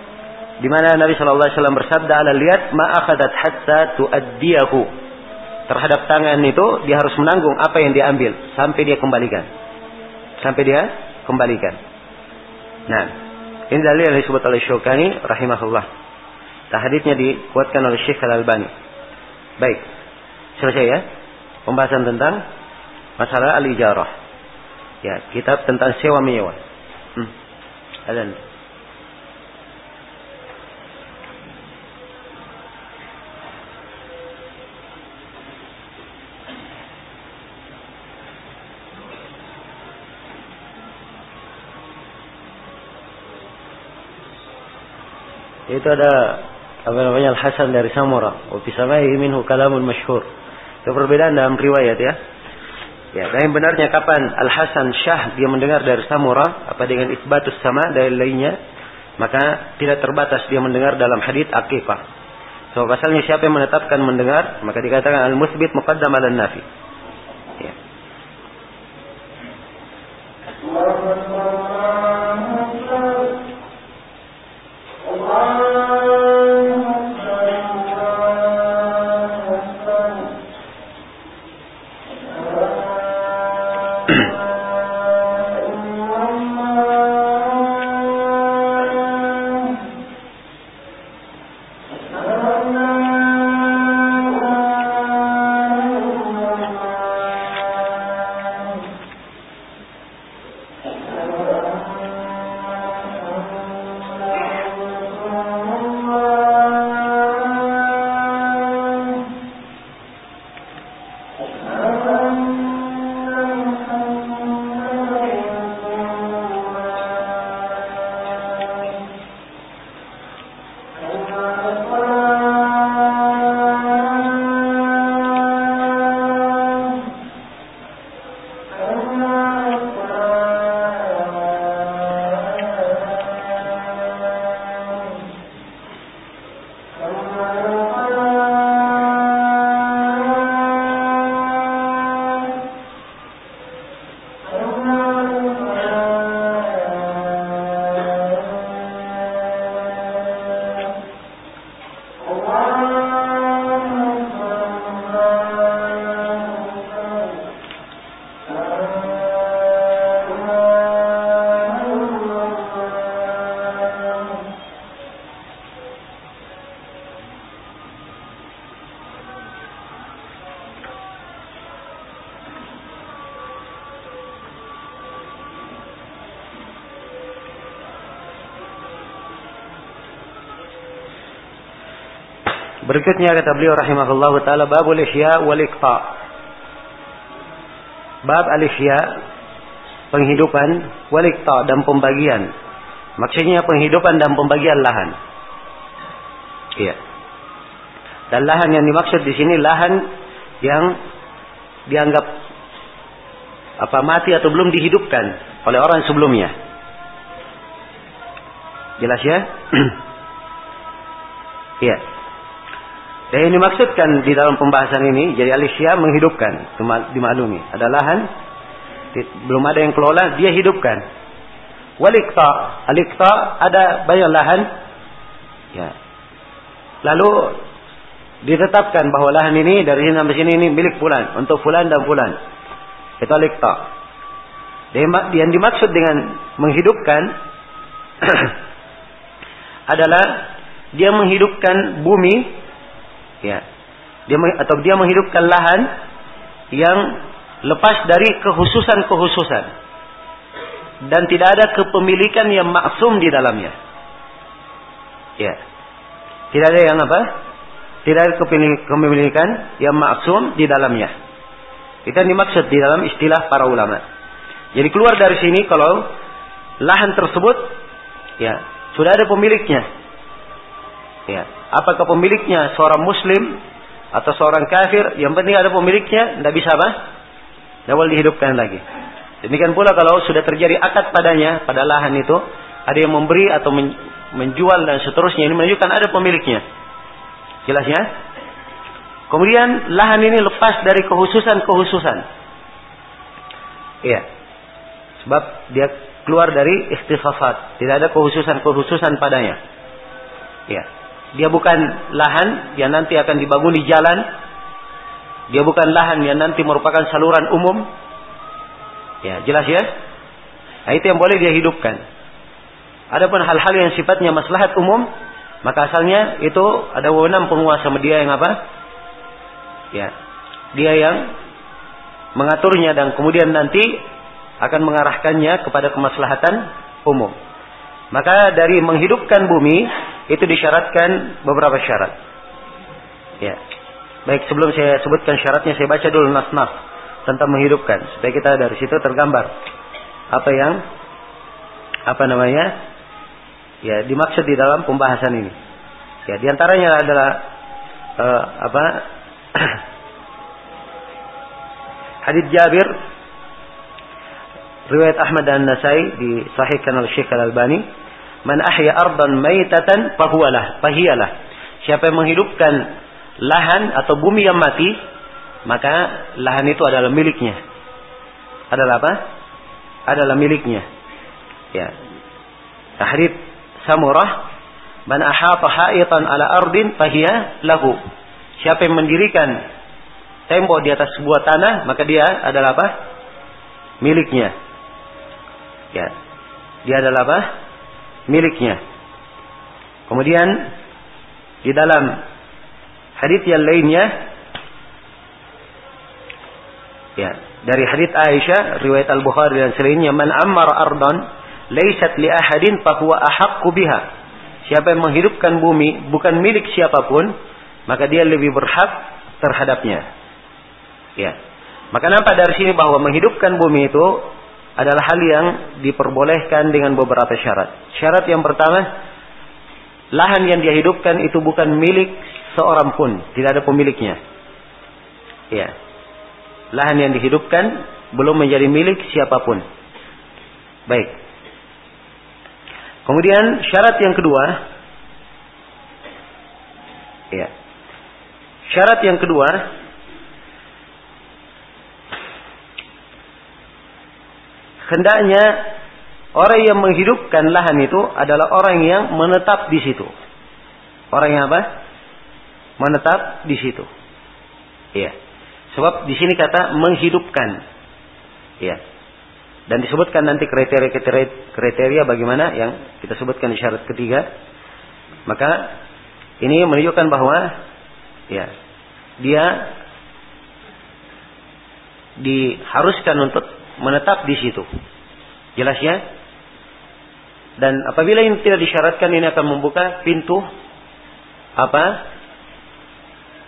di mana Nabi Shallallahu alaihi wasallam bersabda ala lihat ma akhadat hatta tuaddiyahu. Terhadap tangan itu dia harus menanggung apa yang dia ambil sampai dia kembalikan. Sampai dia kembalikan. Nah ini dalil yang disebut oleh Syukani rahimahullah. Hadisnya dikuatkan oleh Syekh Al-Albani. Baik selesai ya pembahasan tentang masalah al-ijarah Ya, kitab tentang sewa menyewa. Hmm. Adan. Itu ada apa namanya Al Hasan dari Samura. Wa fi minhu kalamun masyhur. Itu perbedaan dalam riwayat ya. Ya, dan yang benarnya kapan Al Hasan Syah dia mendengar dari Samura apa dengan isbatus sama dari lainnya, maka tidak terbatas dia mendengar dalam hadits akifah. So pasalnya siapa yang menetapkan mendengar, maka dikatakan al musbit muqaddam ala nafi. Ya. Berikutnya kata beliau rahimahullah taala babul ihya wal iqta. Bab al ihya penghidupan wal iqta dan pembagian. Maksudnya penghidupan dan pembagian lahan. Iya. Dan lahan yang dimaksud di sini lahan yang dianggap apa mati atau belum dihidupkan oleh orang sebelumnya. Jelas ya? Iya. Dan yang dimaksudkan di dalam pembahasan ini, jadi Alicia menghidupkan, dimaklumi. Ada lahan, belum ada yang kelola, dia hidupkan. Walikta, alikta ada banyak lahan, ya. Lalu ditetapkan bahwa lahan ini dari sini sampai sini ini milik fulan, untuk fulan dan fulan. Itu alikta. Yang dimaksud dengan menghidupkan adalah dia menghidupkan bumi Ya. Dia atau dia menghidupkan lahan yang lepas dari kehususan-kehususan dan tidak ada kepemilikan yang maksum di dalamnya. Ya. Tidak ada yang apa? Tidak ada kepemilikan yang maksum di dalamnya. Itu yang dimaksud di dalam istilah para ulama. Jadi keluar dari sini kalau lahan tersebut ya sudah ada pemiliknya. Ya, apakah pemiliknya seorang muslim atau seorang kafir, yang penting ada pemiliknya, tidak bisa apa? Boleh dihidupkan lagi. Demikian pula kalau sudah terjadi akad padanya, pada lahan itu, ada yang memberi atau menjual dan seterusnya, ini menunjukkan ada pemiliknya. Jelas ya? Kemudian lahan ini lepas dari kehususan-kehususan. Iya. Sebab dia keluar dari ikhtisafat. Tidak ada kehususan-kehususan padanya. Iya. Dia bukan lahan yang nanti akan dibangun di jalan. Dia bukan lahan yang nanti merupakan saluran umum. Ya, jelas ya? Nah, itu yang boleh dia hidupkan. Adapun hal-hal yang sifatnya maslahat umum, maka asalnya itu ada wewenang penguasa media yang apa? Ya. Dia yang mengaturnya dan kemudian nanti akan mengarahkannya kepada kemaslahatan umum. Maka dari menghidupkan bumi itu disyaratkan beberapa syarat. Ya. Baik, sebelum saya sebutkan syaratnya saya baca dulu nas-nas tentang menghidupkan supaya kita dari situ tergambar apa yang apa namanya ya dimaksud di dalam pembahasan ini. Ya, di antaranya adalah uh, apa hadis Jabir riwayat Ahmad dan Nasai di Sahihkan oleh Syekh Al Albani, "Man ahya ardan maitatan fahuwalah, fahiyalah." Siapa yang menghidupkan lahan atau bumi yang mati, maka lahan itu adalah miliknya. Adalah apa? Adalah miliknya. Ya. Hadis Samurah, "Man ahata ha'itan ala ardin fahiya lahu." Siapa yang mendirikan tembok di atas sebuah tanah, maka dia adalah apa? Miliknya. Ya. Dia adalah apa? Miliknya. Kemudian di dalam hadis yang lainnya ya, dari hadis Aisyah riwayat Al-Bukhari dan selainnya man ammar ardan laysat li ahadin fa huwa ahaqqu biha. Siapa yang menghidupkan bumi bukan milik siapa pun, maka dia lebih berhak terhadapnya. Ya. Maka nampak dari sini bahwa menghidupkan bumi itu adalah hal yang diperbolehkan dengan beberapa syarat. Syarat yang pertama, lahan yang dia hidupkan itu bukan milik seorang pun, tidak ada pemiliknya. Ya. Lahan yang dihidupkan belum menjadi milik siapa pun. Baik. Kemudian syarat yang kedua, ya. Syarat yang kedua, hendaknya orang yang menghidupkan lahan itu adalah orang yang menetap di situ. Orang yang apa? Menetap di situ. Iya. Sebab di sini kata menghidupkan. Iya. Dan disebutkan nanti kriteria-kriteria kriteria bagaimana yang kita sebutkan di syarat ketiga. Maka ini menunjukkan bahwa ya dia diharuskan untuk menetap di situ. Jelas ya? Dan apabila ini tidak disyaratkan ini akan membuka pintu apa?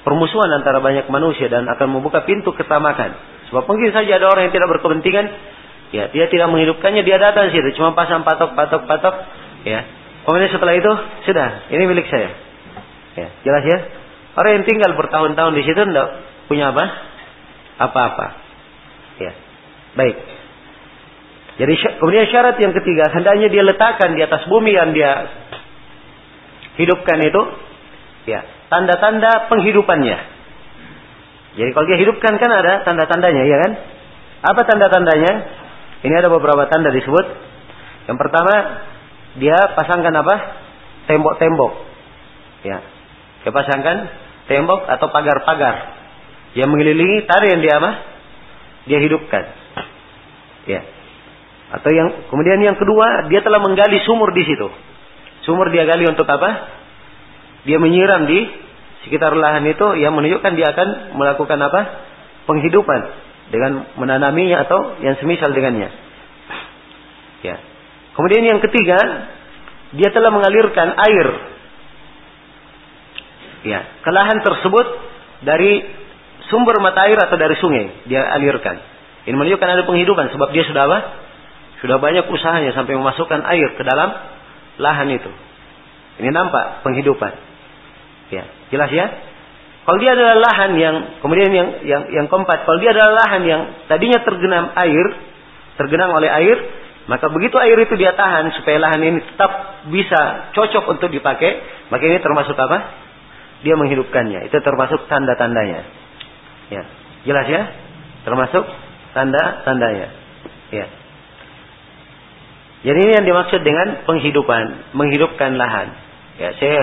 Permusuhan antara banyak manusia dan akan membuka pintu ketamakan. Sebab mungkin saja ada orang yang tidak berkepentingan, ya dia tidak menghidupkannya, dia datang situ cuma pasang patok patok patok, ya. Kemudian setelah itu sudah, ini milik saya. Ya, jelas ya? Orang yang tinggal bertahun-tahun di situ tidak punya apa? Apa-apa. Baik. Jadi kemudian syarat yang ketiga, hendaknya dia letakkan di atas bumi yang dia hidupkan itu, ya tanda-tanda penghidupannya. Jadi kalau dia hidupkan kan ada tanda-tandanya, ya kan? Apa tanda-tandanya? Ini ada beberapa tanda disebut. Yang pertama, dia pasangkan apa? Tembok-tembok. Ya. Dia pasangkan tembok atau pagar-pagar yang mengelilingi tadi yang dia apa? Dia hidupkan. Ya. Atau yang kemudian yang kedua, dia telah menggali sumur di situ. Sumur dia gali untuk apa? Dia menyiram di sekitar lahan itu yang menunjukkan dia akan melakukan apa? Penghidupan dengan menanaminya atau yang semisal dengannya. Ya. Kemudian yang ketiga, dia telah mengalirkan air ya, ke lahan tersebut dari sumber mata air atau dari sungai dia alirkan. Ini menunjukkan ada penghidupan sebab dia sudah apa? Sudah banyak usahanya sampai memasukkan air ke dalam lahan itu. Ini nampak penghidupan. Ya, jelas ya? Kalau dia adalah lahan yang kemudian yang yang yang keempat, kalau dia adalah lahan yang tadinya tergenang air, tergenang oleh air, maka begitu air itu dia tahan supaya lahan ini tetap bisa cocok untuk dipakai, maka ini termasuk apa? Dia menghidupkannya. Itu termasuk tanda-tandanya. Ya. Jelas ya? Termasuk tanda-tandanya. Ya. Jadi ini yang dimaksud dengan penghidupan, menghidupkan lahan. Ya, saya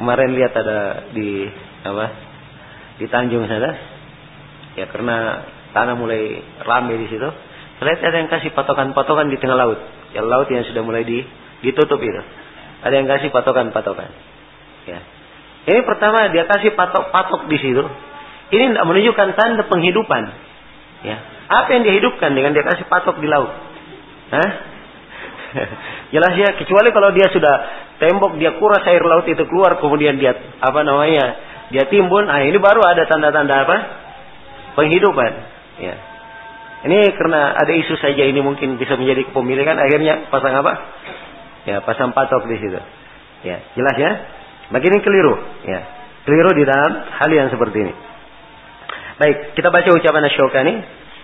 kemarin lihat ada di apa? Di Tanjung sana. Ya, karena tanah mulai ramai di situ. Saya lihat ada yang kasih patokan-patokan di tengah laut. Ya, laut yang sudah mulai di, ditutup itu. Ada yang kasih patokan-patokan. Ya. Ini pertama dia kasih patok-patok di situ. Ini tidak menunjukkan tanda penghidupan. Ya. Apa yang dihidupkan dengan dia kasih patok di laut? Hah? Jelas ya, kecuali kalau dia sudah tembok dia kuras air laut itu keluar kemudian dia apa namanya? Dia timbun, ah ini baru ada tanda-tanda apa? Penghidupan. Ya. Ini karena ada isu saja ini mungkin bisa menjadi kepemilikan akhirnya pasang apa? Ya, pasang patok di situ. Ya, jelas ya? Begini keliru, ya. Keliru di dalam hal yang seperti ini. Baik, kita baca ucapan Asy-Syaukani.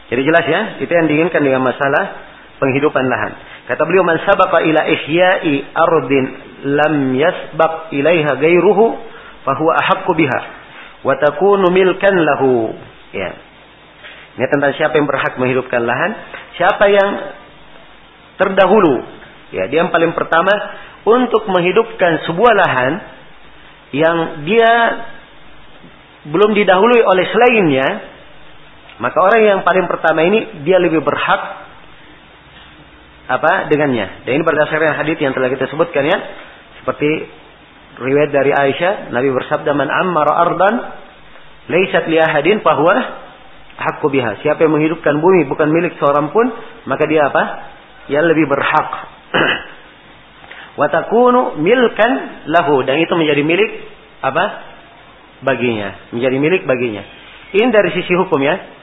Jadi jelas ya, itu yang diinginkan dengan masalah penghidupan lahan. Kata beliau man sabaqa ila ihya'i ardin lam yasbaq ilaiha ghairuhu fahuwa ahaqqu biha wa takunu milkan lahu. Ya. Ini tentang siapa yang berhak menghidupkan lahan, siapa yang terdahulu. Ya, dia yang paling pertama untuk menghidupkan sebuah lahan yang dia belum didahului oleh selainnya, maka orang yang paling pertama ini dia lebih berhak apa dengannya. Dan ini berdasarkan hadis yang telah kita sebutkan ya. Seperti riwayat dari Aisyah, Nabi bersabda man ammara ardan laysat li ahadin fahuwa haqqu biha. Siapa yang menghidupkan bumi bukan milik seorang pun, maka dia apa? Yang lebih berhak. Watakunu milkan lahu dan itu menjadi milik apa? Baginya, menjadi milik baginya. Ini dari sisi hukum ya.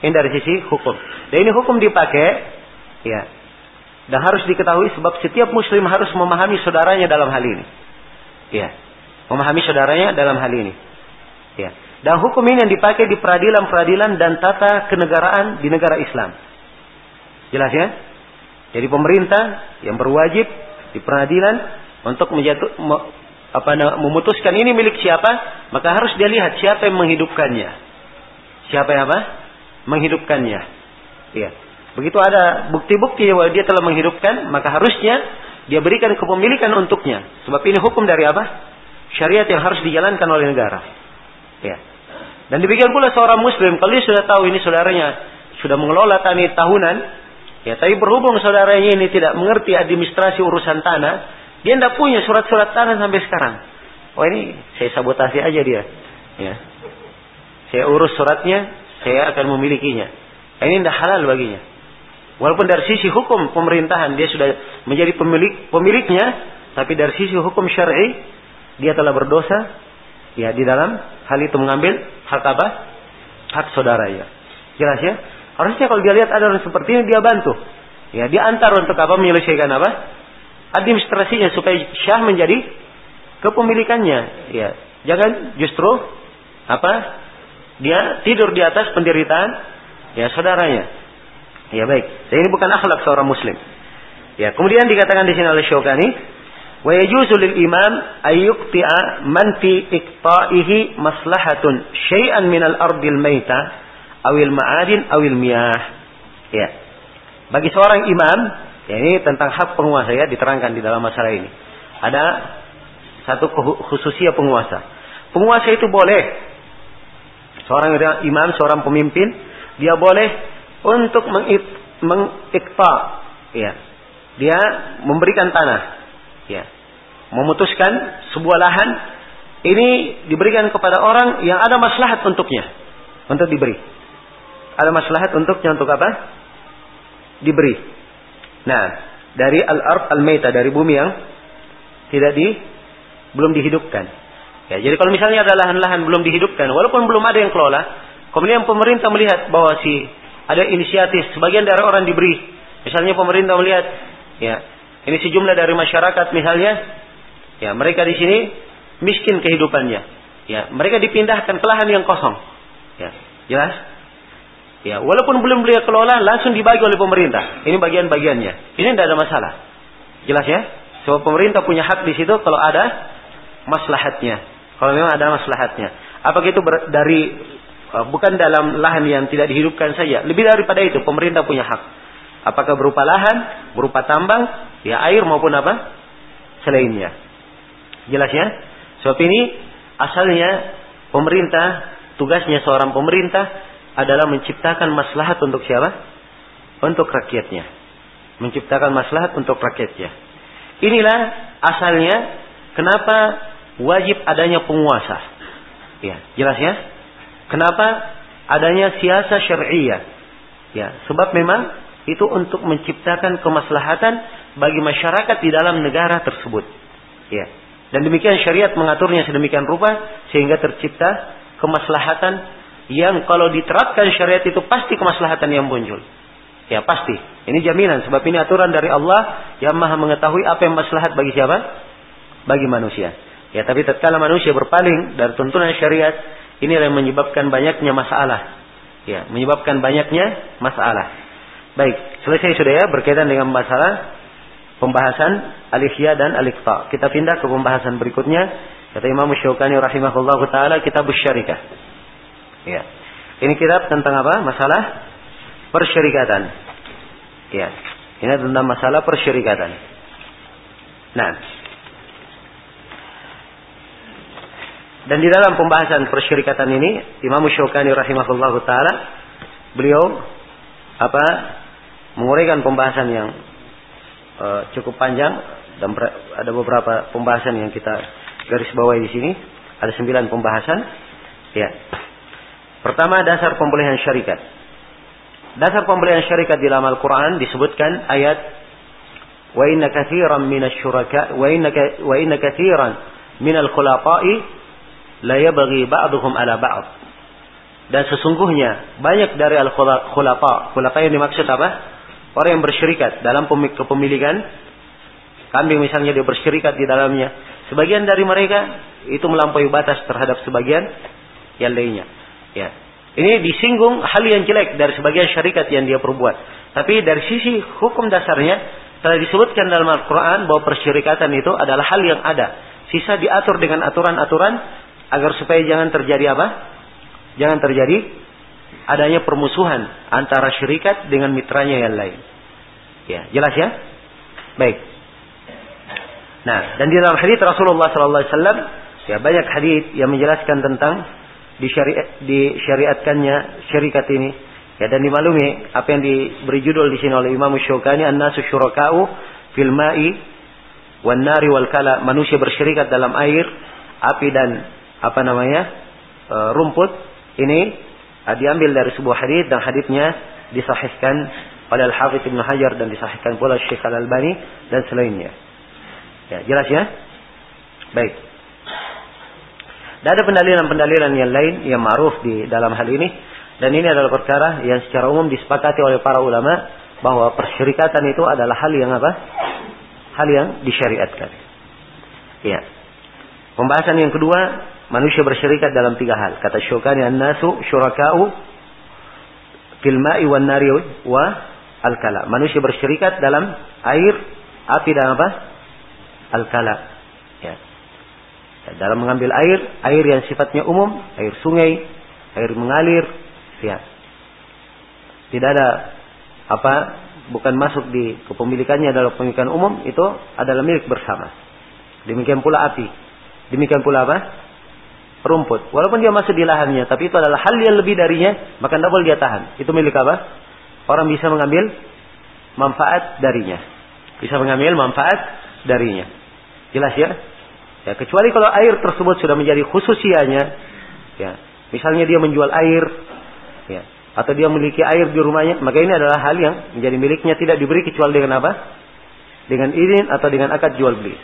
Ini dari sisi hukum. Dan ini hukum dipakai ya dan harus diketahui sebab setiap muslim harus memahami saudaranya dalam hal ini. Ya. Memahami saudaranya dalam hal ini. Ya. Dan hukum ini yang dipakai di peradilan-peradilan dan tata kenegaraan di negara Islam. Jelas ya? Jadi pemerintah yang berwajib di peradilan untuk menjatuh, apa, memutuskan ini milik siapa, maka harus dia lihat siapa yang menghidupkannya. Siapa yang apa? Menghidupkannya. Ya. Begitu ada bukti-bukti bahwa dia telah menghidupkan, maka harusnya dia berikan kepemilikan untuknya. Sebab ini hukum dari apa? Syariat yang harus dijalankan oleh negara. Ya. Dan demikian pula seorang muslim, kalau dia sudah tahu ini saudaranya sudah mengelola tani tahunan, ya tapi berhubung saudaranya ini tidak mengerti administrasi urusan tanah, dia tidak punya surat-surat tanah sampai sekarang. Oh ini saya sabotasi aja dia. Ya. Saya urus suratnya, saya akan memilikinya. Ini tidak halal baginya. Walaupun dari sisi hukum pemerintahan dia sudah menjadi pemilik pemiliknya, tapi dari sisi hukum syar'i dia telah berdosa ya di dalam hal itu mengambil hak apa? Hak saudara ya. Jelas ya? Harusnya kalau dia lihat ada orang seperti ini dia bantu. Ya, dia antar untuk apa menyelesaikan apa? Administrasinya supaya syah menjadi kepemilikannya. Ya, jangan justru apa? Dia tidur di atas penderitaan ya saudaranya. Ya baik. Dan ini bukan akhlak seorang muslim. Ya, kemudian dikatakan di sini oleh Syukani, wa yajuzu lil imam ayyuqti'a man fi iqta'ihi maslahatun syai'an min al-ardil maita awil ma'adin awil miyah. Ya. Bagi seorang imam, ya ini tentang hak penguasa ya diterangkan di dalam masalah ini. Ada satu khususia penguasa. Penguasa itu boleh seorang imam, seorang pemimpin, dia boleh untuk mengikta ya. Dia memberikan tanah. Ya. Memutuskan sebuah lahan. Ini diberikan kepada orang yang ada maslahat untuknya. Untuk diberi. Ada maslahat untuknya untuk apa? Diberi. Nah dari al-ard al-maita dari bumi yang tidak di belum dihidupkan ya jadi kalau misalnya ada lahan-lahan belum dihidupkan walaupun belum ada yang kelola kemudian pemerintah melihat bahwa si ada inisiatif sebagian dari orang diberi Misalnya pemerintah melihat, ya, ini sejumlah dari masyarakat misalnya, ya, mereka di sini miskin kehidupannya. Ya, mereka dipindahkan ke lahan yang kosong. Ya, jelas? Ya, walaupun belum beliau kelola, langsung dibagi oleh pemerintah. Ini bagian-bagiannya. Ini tidak ada masalah. Jelas ya? Sebab pemerintah punya hak di situ kalau ada maslahatnya. Kalau memang ada maslahatnya. Apakah itu dari uh, bukan dalam lahan yang tidak dihidupkan saja. Lebih daripada itu, pemerintah punya hak. Apakah berupa lahan, berupa tambang, ya air maupun apa? Selainnya. Jelas ya? Sebab ini asalnya pemerintah, tugasnya seorang pemerintah adalah menciptakan maslahat untuk siapa? Untuk rakyatnya. Menciptakan maslahat untuk rakyatnya. Inilah asalnya kenapa wajib adanya penguasa. Ya, jelas ya? Kenapa adanya siasa syariah? Ya, sebab memang itu untuk menciptakan kemaslahatan bagi masyarakat di dalam negara tersebut. Ya. Dan demikian syariat mengaturnya sedemikian rupa sehingga tercipta kemaslahatan yang kalau diterapkan syariat itu pasti kemaslahatan yang muncul. Ya pasti. Ini jaminan sebab ini aturan dari Allah yang Maha mengetahui apa yang maslahat bagi siapa? Bagi manusia. Ya, tapi tatkala manusia berpaling dari tuntunan syariat, ini yang menyebabkan banyaknya masalah. Ya, menyebabkan banyaknya masalah. Baik, selesai sudah ya berkaitan dengan masalah pembahasan alifya dan alikta. Kita pindah ke pembahasan berikutnya. Kata Imam Syaukani rahimahullah taala kitab syarikah. Ya. Ini kitab tentang apa? Masalah persyarikatan. Ya. Ini tentang masalah persyarikatan. Nah, Dan di dalam pembahasan persyarikatan ini, Imam Syaukani rahimahullah taala beliau apa menguraikan pembahasan yang uh, cukup panjang dan ada beberapa pembahasan yang kita garis bawahi di sini. Ada sembilan pembahasan. Ya. Pertama dasar pembelian syarikat. Dasar pembelian syarikat di dalam Al-Quran disebutkan ayat wa inna kathiran minasyuraka wa inna wa inna la yabghi ba'duhum ala ba'd. Dan sesungguhnya banyak dari al-khulafa, khulafa yang dimaksud apa? Orang yang bersyirikat dalam kepemilikan kambing misalnya dia bersyirikat di dalamnya. Sebagian dari mereka itu melampaui batas terhadap sebagian yang lainnya. Ya. Ini disinggung hal yang jelek dari sebagian syarikat yang dia perbuat. Tapi dari sisi hukum dasarnya telah disebutkan dalam Al-Quran bahwa persyirikatan itu adalah hal yang ada. Sisa diatur dengan aturan-aturan agar supaya jangan terjadi apa? Jangan terjadi adanya permusuhan antara syirikat dengan mitranya yang lain. Ya, jelas ya? Baik. Nah, dan di dalam hadis Rasulullah sallallahu alaihi wasallam ya banyak hadis yang menjelaskan tentang disyariat disyariatkannya syarikat ini. Ya dan dimaklumi apa yang diberi judul di sini oleh Imam Syaukani an-nasu syuraka'u fil ma'i wan nari wal kala manusia bersyirikat dalam air, api dan apa namanya e, rumput ini e, diambil dari sebuah hadis dan hadisnya disahihkan oleh Al Hafidz Ibnu Hajar dan disahihkan pula Syekh Al Albani dan selainnya. Ya, jelas ya? Baik. Dan ada pendalilan-pendalilan yang lain yang ma'ruf di dalam hal ini dan ini adalah perkara yang secara umum disepakati oleh para ulama bahwa persyarikatan itu adalah hal yang apa? Hal yang disyariatkan. Ya. Pembahasan yang kedua manusia bersyirikat dalam tiga hal. Kata Syukani an-nasu syuraka'u fil ma'i wan nari wa al-kala. Manusia bersyirikat dalam air, api dan apa? Al-kala. Ya. Dalam mengambil air, air yang sifatnya umum, air sungai, air mengalir, ya. Tidak ada apa bukan masuk di kepemilikannya adalah pemilikan umum itu adalah milik bersama. Demikian pula api. Demikian pula apa? Rumput. Walaupun dia masuk di lahannya, tapi itu adalah hal yang lebih darinya, maka tidak boleh dia tahan. Itu milik apa? Orang bisa mengambil manfaat darinya. Bisa mengambil manfaat darinya. Jelas ya? Ya, kecuali kalau air tersebut sudah menjadi khususianya, ya. Misalnya dia menjual air, ya, atau dia memiliki air di rumahnya, maka ini adalah hal yang menjadi miliknya tidak diberi kecuali dengan apa? Dengan izin atau dengan akad jual beli.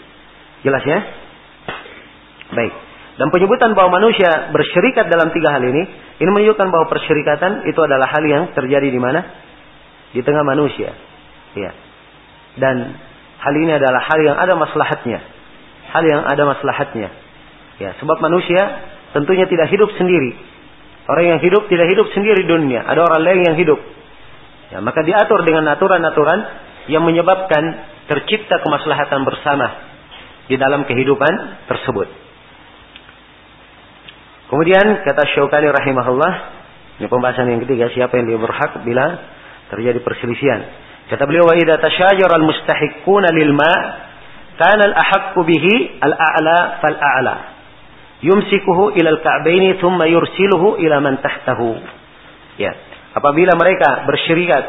Jelas ya? Baik. Dan penyebutan bahwa manusia bersyirikat dalam tiga hal ini, ini menunjukkan bahwa persyirikatan itu adalah hal yang terjadi di mana? Di tengah manusia. Ya. Dan hal ini adalah hal yang ada maslahatnya. Hal yang ada maslahatnya. Ya, sebab manusia tentunya tidak hidup sendiri. Orang yang hidup tidak hidup sendiri di dunia. Ada orang lain yang hidup. Ya, maka diatur dengan aturan-aturan yang menyebabkan tercipta kemaslahatan bersama di dalam kehidupan tersebut. Kemudian kata Syaukani rahimahullah, ini pembahasan yang ketiga, siapa yang dia berhak bila terjadi perselisihan. Kata beliau, "Wa idza tashajar al-mustahiqquna lil ma' kana al-ahaqqu bihi al-a'la fal-a'la." Yumsikuhu ila al-ka'baini thumma yursiluhu ila man tahtahu. Ya. Apabila mereka bersyirikat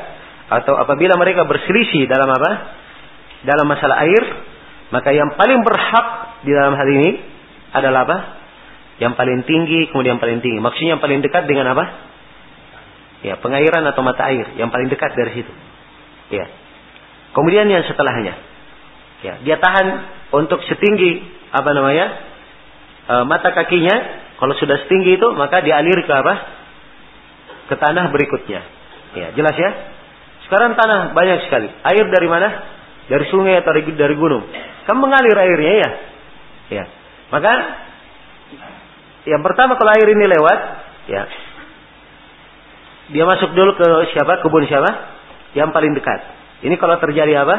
atau apabila mereka berselisih dalam apa? Dalam masalah air, maka yang paling berhak di dalam hal ini adalah apa? Yang paling tinggi, kemudian paling tinggi. Maksudnya yang paling dekat dengan apa? Ya, pengairan atau mata air. Yang paling dekat dari situ. Ya. Kemudian yang setelahnya. Ya, dia tahan untuk setinggi apa namanya? E, mata kakinya. Kalau sudah setinggi itu, maka dialir ke apa? Ke tanah berikutnya. Ya, jelas ya? Sekarang tanah banyak sekali. Air dari mana? Dari sungai atau dari gunung. Kan mengalir airnya ya. Ya. Maka yang pertama kalau air ini lewat, ya. Dia masuk dulu ke siapa? Kebun siapa? Yang paling dekat. Ini kalau terjadi apa?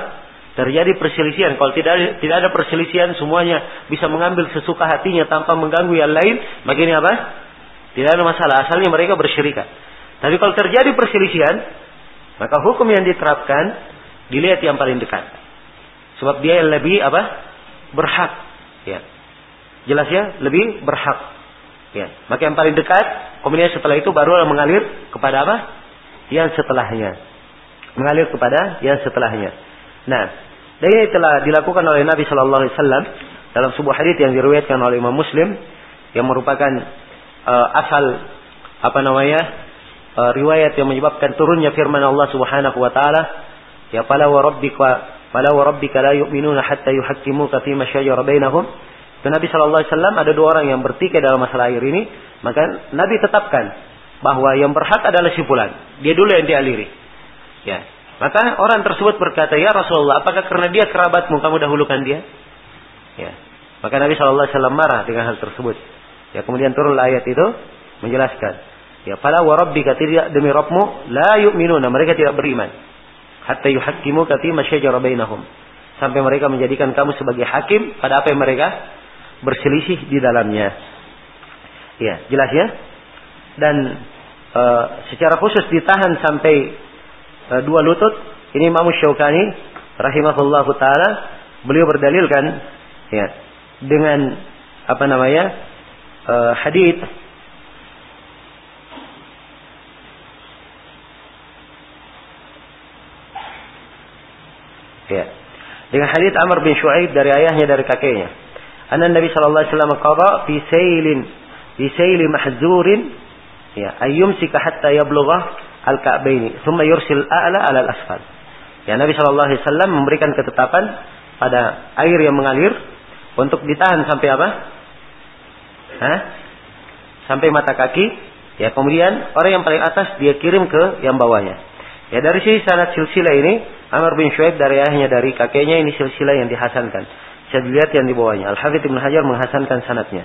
Terjadi perselisihan. Kalau tidak tidak ada perselisihan semuanya bisa mengambil sesuka hatinya tanpa mengganggu yang lain, maka ini apa? Tidak ada masalah. Asalnya mereka bersyirikat. Tapi kalau terjadi perselisihan, maka hukum yang diterapkan dilihat yang paling dekat. Sebab dia yang lebih apa? Berhak. Ya. Jelas ya? Lebih berhak. Ya, maka yang paling dekat, kemudian setelah itu baru mengalir kepada apa? Yang setelahnya. Mengalir kepada yang setelahnya. Nah, dan ini telah dilakukan oleh Nabi Shallallahu Alaihi Wasallam dalam sebuah hadis yang diriwayatkan oleh Imam Muslim yang merupakan uh, asal apa namanya uh, riwayat yang menyebabkan turunnya firman Allah Subhanahu Wa Taala ya pala wa rabbika pala wa rabbika la yu'minuna hatta yuhaqqimuka fi ma shajara bainahum dan Nabi Shallallahu Alaihi Wasallam ada dua orang yang bertikai dalam masalah air ini, maka Nabi tetapkan bahwa yang berhak adalah si fulan. Dia dulu yang dialiri. Ya. Maka orang tersebut berkata, ya Rasulullah, apakah karena dia kerabatmu kamu dahulukan dia? Ya. Maka Nabi Shallallahu Alaihi Wasallam marah dengan hal tersebut. Ya, kemudian turun ayat itu menjelaskan. Ya, pada warabbika tidak demi Rabbmu la yu'minuna, mereka tidak beriman. Hatta yuhakkimu kati masyajara bainahum. Sampai mereka menjadikan kamu sebagai hakim pada apa yang mereka berselisih di dalamnya. Ya, jelas ya. Dan e, secara khusus ditahan sampai e, dua lutut. Ini Imam Syaukani rahimahullah taala beliau berdalilkan ya dengan apa namanya e, hadith Ya. Dengan hadith Amr bin Shu'aib dari ayahnya dari kakeknya. أن النبي صلى الله عليه وسلم قضى في سيل في سيل محزور ya أن يمسك حتى يبلغ الكعبين ثم يرسل الأعلى على الأسفل ya Nabi Shallallahu Alaihi Wasallam memberikan ketetapan pada air yang mengalir untuk ditahan sampai apa? Hah? Sampai mata kaki. Ya kemudian orang yang paling atas dia kirim ke yang bawahnya. Ya dari sisi sanad silsilah ini Amr bin Shuaib dari ayahnya dari kakeknya ini silsilah yang dihasankan. Saya dilihat yang di bawahnya. Al-Hafidh Ibn Hajar menghasankan sanatnya.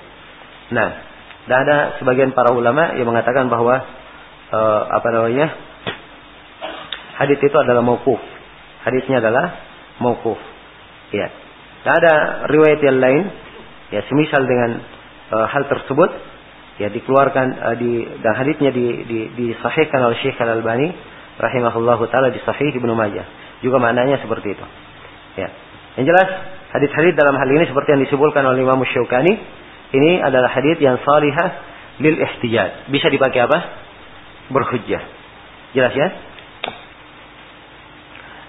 Nah, dan ada sebagian para ulama yang mengatakan bahwa uh, apa namanya? Hadis itu adalah mauquf. Hadisnya adalah mauquf. Ya. Dan ada riwayat yang lain ya semisal dengan uh, hal tersebut ya dikeluarkan uh, di dan hadisnya di, di disahihkan oleh Syekh Al-Albani rahimahullahu taala di Sahih Ibnu Majah. Juga maknanya seperti itu. Ya. Yang jelas Hadis-hadis dalam hal ini seperti yang disebutkan oleh Imam Syaukani, ini adalah hadis yang salihah lil ihtijaj. Bisa dipakai apa? Berhujjah. Jelas ya?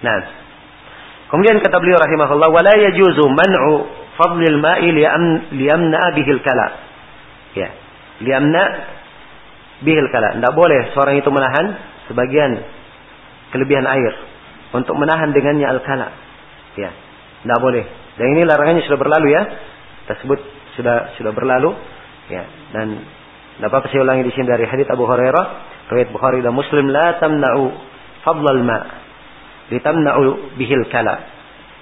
Nah, kemudian kata beliau rahimahullah, "Wala yajuzu man'u fadlil ma'i liyamna bihil kala." Ya, liyamna bihil kala. Tidak boleh seorang itu menahan sebagian kelebihan air untuk menahan dengannya al-kala. Ya, tidak boleh. Dan ini larangannya sudah berlalu ya. Tersebut sudah sudah berlalu ya. Dan apa-apa saya ulangi di sini dari hadits Abu Hurairah, riwayat Bukhari dan Muslim, la tamna'u fadlal ma. litamna'u bihil kala.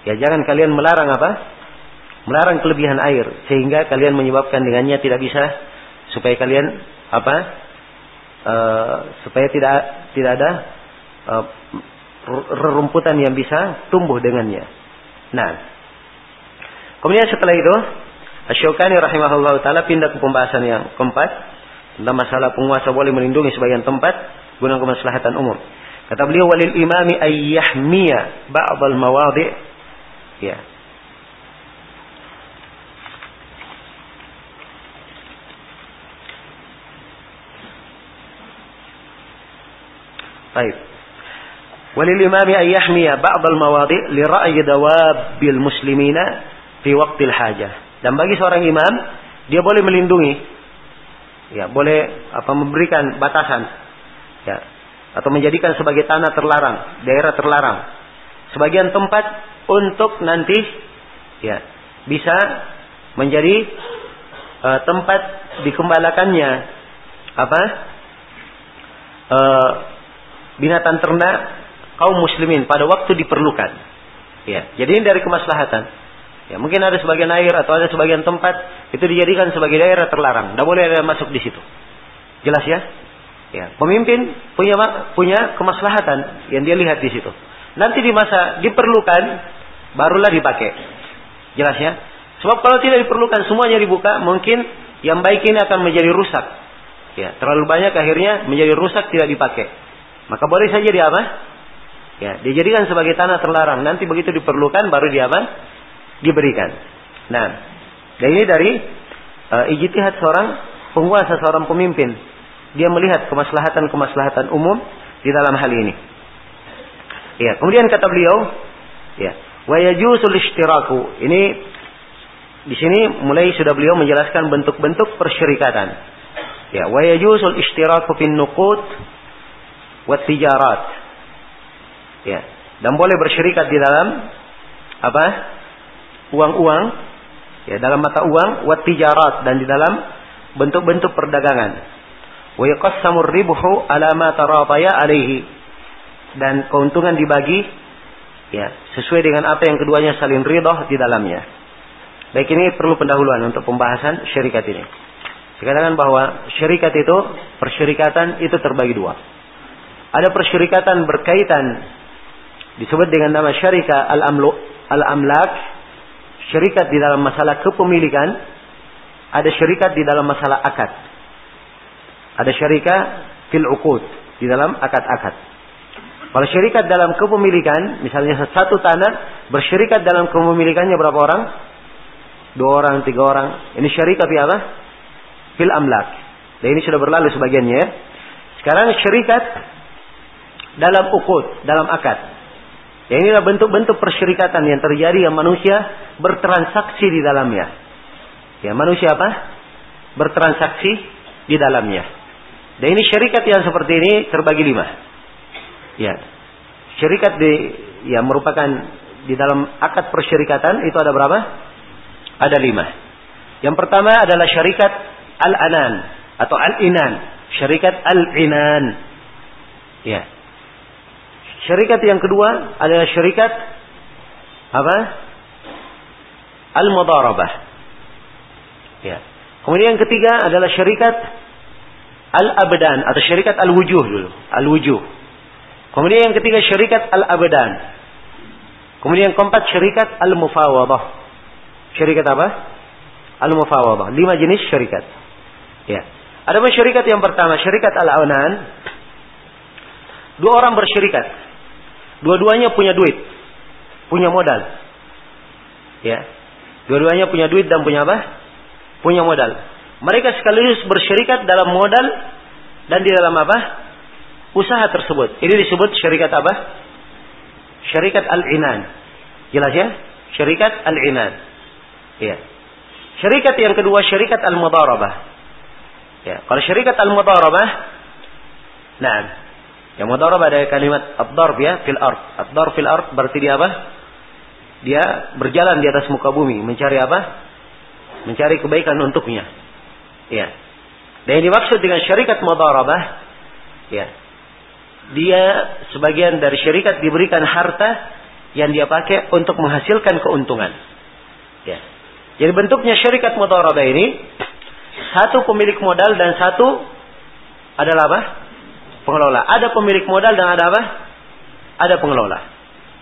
Ya jangan kalian melarang apa? Melarang kelebihan air sehingga kalian menyebabkan dengannya tidak bisa supaya kalian apa? Uh, supaya tidak tidak ada uh, rerumputan yang bisa tumbuh dengannya. Nah, kemudian setelah itu Asyokani rahimahullah taala pindah ke pembahasan yang keempat tentang masalah penguasa boleh melindungi sebagian tempat guna kemaslahatan umum. Kata beliau walil imami ayyahmiya ba'dal mawadi' ya. Baik. Walil imami ayyahmiya ba'dal mawadi' li ra'yi dawabil muslimina fi waqtil hajah. Dan bagi seorang imam, dia boleh melindungi, ya boleh apa memberikan batasan, ya atau menjadikan sebagai tanah terlarang, daerah terlarang, sebagian tempat untuk nanti, ya bisa menjadi uh, tempat dikembalakannya apa uh, binatang ternak kaum muslimin pada waktu diperlukan. Ya, jadi ini dari kemaslahatan. Ya, mungkin ada sebagian air atau ada sebagian tempat itu dijadikan sebagai daerah terlarang. Tidak boleh ada masuk di situ. Jelas ya? Ya, pemimpin punya punya kemaslahatan yang dia lihat di situ. Nanti di masa diperlukan barulah dipakai. Jelas ya? Sebab kalau tidak diperlukan semuanya dibuka, mungkin yang baik ini akan menjadi rusak. Ya, terlalu banyak akhirnya menjadi rusak tidak dipakai. Maka boleh saja dia apa? Ya, dijadikan sebagai tanah terlarang. Nanti begitu diperlukan baru dia apa? Diberikan. Nah, dan ini dari uh, ijtihad seorang penguasa, seorang pemimpin. Dia melihat kemaslahatan-kemaslahatan umum di dalam hal ini. Ya, kemudian kata beliau, ya, wa yajusul ishtiraku. Ini di sini mulai sudah beliau menjelaskan bentuk-bentuk persyarikatan. Ya, wa yajusul ishtiraku fin nuqud wa tijarat. Ya, dan boleh bersyirikat di dalam apa? Uang-uang ya dalam mata uang wat tijarat dan di dalam bentuk-bentuk perdagangan. Wa yaqassamu ribuhu ala ma taradaya alaihi dan keuntungan dibagi ya sesuai dengan apa yang keduanya saling ridho di dalamnya. Baik ini perlu pendahuluan untuk pembahasan syarikat ini. Dikatakan bahwa syarikat itu persyarikatan itu terbagi dua. Ada persyarikatan berkaitan disebut dengan nama syarika al-amlu al-amlak syarikat di dalam masalah kepemilikan, ada syarikat di dalam masalah akad. Ada syarikat fil uqud di dalam akad-akad. Kalau syarikat dalam kepemilikan, misalnya satu tanah bersyarikat dalam kepemilikannya berapa orang? Dua orang, tiga orang. Ini syarikat ya apa? Fil amlak. Dan ini sudah berlalu sebagiannya. Ya. Sekarang syarikat dalam ukut, dalam akad. Ya inilah bentuk-bentuk persyarikatan yang terjadi yang manusia bertransaksi di dalamnya. Ya manusia apa? Bertransaksi di dalamnya. Dan ini syarikat yang seperti ini terbagi lima. Ya, syarikat di ya merupakan di dalam akad persyarikatan itu ada berapa? Ada lima. Yang pertama adalah syarikat al-anan atau al-inan. Syarikat al-inan. Ya, Syarikat yang kedua adalah syarikat apa? Al-mudarabah. Ya. Kemudian yang ketiga adalah syarikat al-abdan atau syarikat al-wujuh dulu, al-wujuh. Kemudian yang ketiga syarikat al-abdan. Kemudian yang keempat syarikat al-mufawadah. Syarikat apa? Al-mufawadah. Lima jenis syarikat. Ya. Ada syarikat yang pertama, syarikat al-anan. Dua orang bersyarikat. Dua-duanya punya duit, punya modal. Ya. Dua-duanya punya duit dan punya apa? Punya modal. Mereka sekaligus bersyarikat dalam modal dan di dalam apa? Usaha tersebut. Ini disebut syarikat apa? Syarikat al-inan. Jelas ya? Syarikat al-inan. Ya. Syarikat yang kedua syarikat al-mudarabah. Ya, kalau syarikat al-mudarabah, nah, yang mudarab ada kalimat ad-darb ya fil ard. Ad-darb fil ard berarti dia apa? Dia berjalan di atas muka bumi mencari apa? Mencari kebaikan untuknya. Ya. Dan yang dimaksud dengan syarikat mudarabah ya. dia sebagian dari syarikat diberikan harta yang dia pakai untuk menghasilkan keuntungan. Ya. Jadi bentuknya syarikat mudharabah ini satu pemilik modal dan satu adalah apa? Pengelola. Ada pemilik modal dan ada apa? Ada pengelola.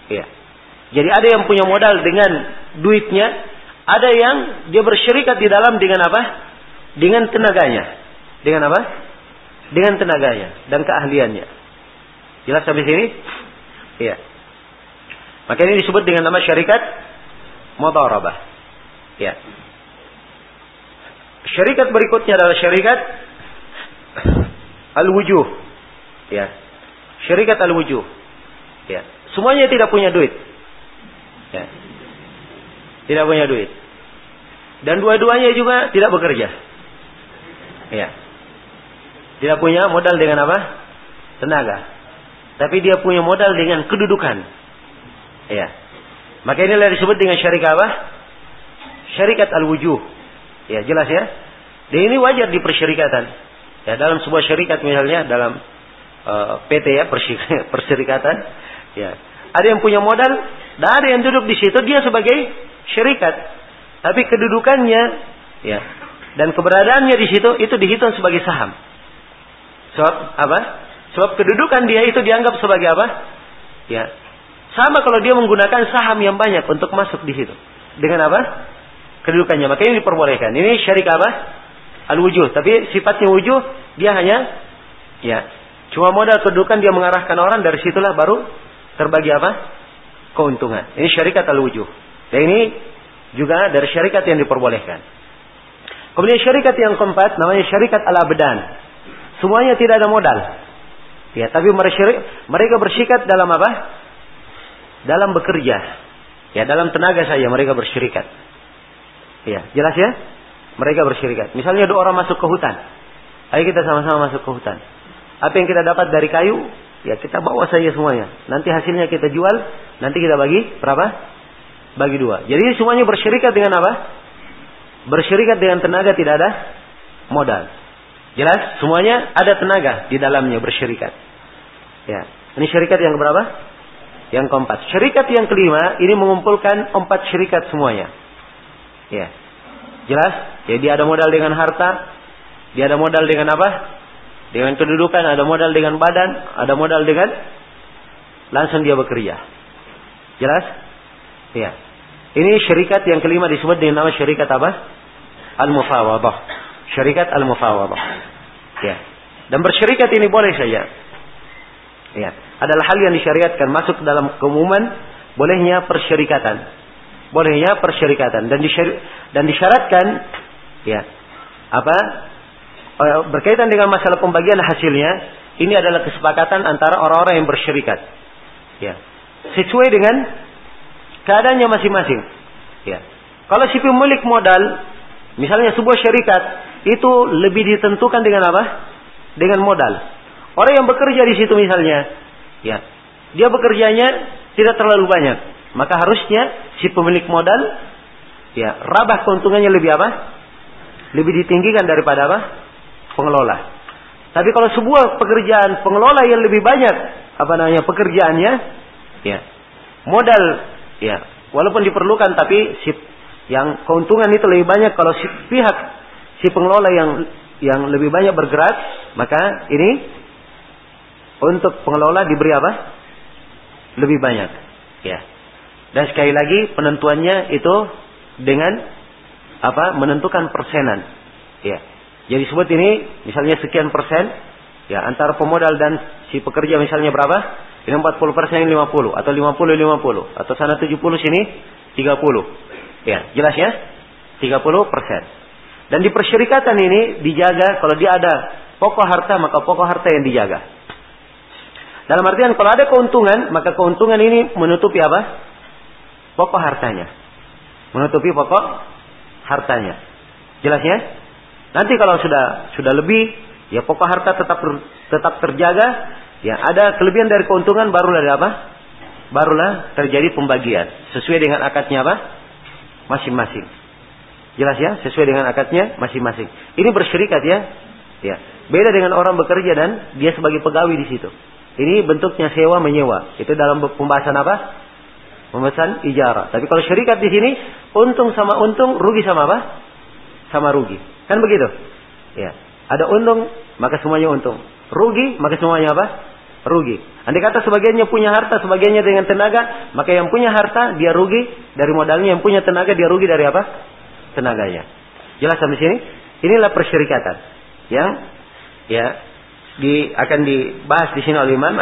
Ya. Jadi ada yang punya modal dengan duitnya, ada yang dia bersyarikat di dalam dengan apa? Dengan tenaganya. Dengan apa? Dengan tenaganya dan keahliannya. Jelas sampai sini? Iya. Maka ini disebut dengan nama syarikat mudharabah. Ya. Syarikat berikutnya adalah syarikat al-wujuh. Ya. Syarikat al-wujuh. Ya. Semuanya tidak punya duit. Ya. Tidak punya duit. Dan dua-duanya juga tidak bekerja. Ya. Tidak punya modal dengan apa? Tenaga. Tapi dia punya modal dengan kedudukan. Ya. Maka inilah disebut dengan syarikat apa? Syarikat al-wujuh. Ya, jelas ya? Dan ini wajar di persyarikatan. Ya, dalam sebuah syarikat misalnya dalam eh, PT ya, persyarikatan, ya. Ada yang punya modal, dan ada yang duduk di situ dia sebagai syarikat. Tapi kedudukannya ya dan keberadaannya di situ itu dihitung sebagai saham. Sebab apa? Sebab kedudukan dia itu dianggap sebagai apa? Ya. Sama kalau dia menggunakan saham yang banyak untuk masuk di situ. Dengan apa? Kedudukannya. Maka ini diperbolehkan. Ini syarik apa? Al-wujuh. Tapi sifatnya wujuh dia hanya ya cuma modal kedudukan dia mengarahkan orang dari situlah baru terbagi apa? Keuntungan. Ini syarikat al-wujuh. Dan ini juga dari syarikat yang diperbolehkan. Kemudian syarikat yang keempat namanya syarikat al-abdan. Semuanya tidak ada modal. Ya, tapi mereka bersyikat dalam apa? Dalam bekerja. Ya, dalam tenaga saja mereka bersyirikat. Ya, jelas ya? Mereka bersyirikat. Misalnya dua orang masuk ke hutan. Ayo kita sama-sama masuk ke hutan. Apa yang kita dapat dari kayu, ya kita bawa saja semuanya. Nanti hasilnya kita jual, nanti kita bagi berapa? Bagi dua. Jadi semuanya bersyirikat dengan apa? Bersyirikat dengan tenaga tidak ada modal. Jelas? Semuanya ada tenaga di dalamnya bersyirikat. Ya. Ini syirikat yang berapa? Yang keempat. Syirikat yang kelima ini mengumpulkan empat syirikat semuanya. Ya. Jelas? Jadi ada modal dengan harta, dia ada modal dengan apa? Dengan kedudukan, ada modal dengan badan, ada modal dengan langsung dia bekerja. Jelas? Ya. Ini syarikat yang kelima disebut dengan nama syarikat apa? Al-Mufawadah. Syarikat Al-Mufawadah. Ya. Dan bersyarikat ini boleh saja. Ya. Adalah hal yang disyariatkan masuk dalam keumuman bolehnya persyarikatan. Bolehnya persyarikatan dan disyari dan disyaratkan ya. Apa? Eh, berkaitan dengan masalah pembagian hasilnya, ini adalah kesepakatan antara orang-orang yang bersyarikat. Ya. Sesuai dengan keadaannya masing-masing. Ya. Kalau si pemilik modal, misalnya sebuah syarikat, itu lebih ditentukan dengan apa? Dengan modal. Orang yang bekerja di situ misalnya, ya, dia bekerjanya tidak terlalu banyak, maka harusnya si pemilik modal, ya, rabah keuntungannya lebih apa? Lebih ditinggikan daripada apa? Pengelola. Tapi kalau sebuah pekerjaan pengelola yang lebih banyak apa namanya pekerjaannya, ya, modal Ya, walaupun diperlukan tapi si yang keuntungan itu lebih banyak kalau si pihak si pengelola yang yang lebih banyak bergerak, maka ini untuk pengelola diberi apa? Lebih banyak. Ya. Dan sekali lagi penentuannya itu dengan apa? Menentukan persenan. Ya. Jadi sebut ini misalnya sekian persen ya antara pemodal dan si pekerja misalnya berapa? Ini 40 persen ini 50 atau 50 50 atau sana 70 sini 30. Ya, jelas ya? 30 persen. Dan di persyarikatan ini dijaga kalau dia ada pokok harta maka pokok harta yang dijaga. Dalam artian kalau ada keuntungan maka keuntungan ini menutupi apa? Pokok hartanya. Menutupi pokok hartanya. Jelas ya? Nanti kalau sudah sudah lebih ya pokok harta tetap tetap terjaga Ya, ada kelebihan dari keuntungan barulah ada apa? Barulah terjadi pembagian sesuai dengan akadnya apa? Masing-masing. Jelas ya, sesuai dengan akadnya masing-masing. Ini bersyirikat ya. Ya. Beda dengan orang bekerja dan dia sebagai pegawai di situ. Ini bentuknya sewa menyewa. Itu dalam pembahasan apa? Pembahasan ijarah. Tapi kalau syarikat di sini untung sama untung, rugi sama apa? Sama rugi. Kan begitu? Ya. Ada untung, maka semuanya untung. Rugi, maka semuanya apa? Rugi. Andai kata sebagiannya punya harta, sebagiannya dengan tenaga, maka yang punya harta dia rugi dari modalnya, yang punya tenaga dia rugi dari apa? Tenaganya. Jelas sampai sini? Inilah persyarikatan yang ya di, akan dibahas di sini oleh Imam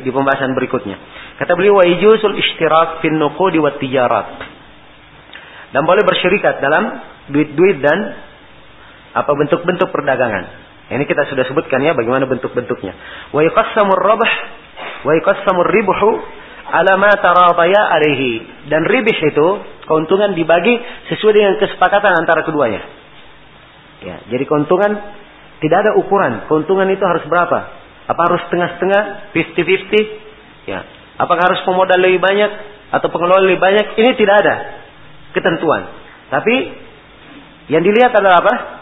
di pembahasan berikutnya. Kata beliau wa ijusul ishtirak fin nuqudi wat tijarat. Dan boleh bersyirikat dalam duit-duit dan apa bentuk-bentuk perdagangan. Ini kita sudah sebutkan ya bagaimana bentuk-bentuknya. Wa yuqassamur rabh wa yuqassamur ribhu ala ma taradaya alaihi. Dan ribih itu keuntungan dibagi sesuai dengan kesepakatan antara keduanya. Ya, jadi keuntungan tidak ada ukuran. Keuntungan itu harus berapa? Apa harus setengah-setengah, 50-50? Ya. Apakah harus pemodal lebih banyak atau pengelola lebih banyak? Ini tidak ada ketentuan. Tapi yang dilihat adalah apa?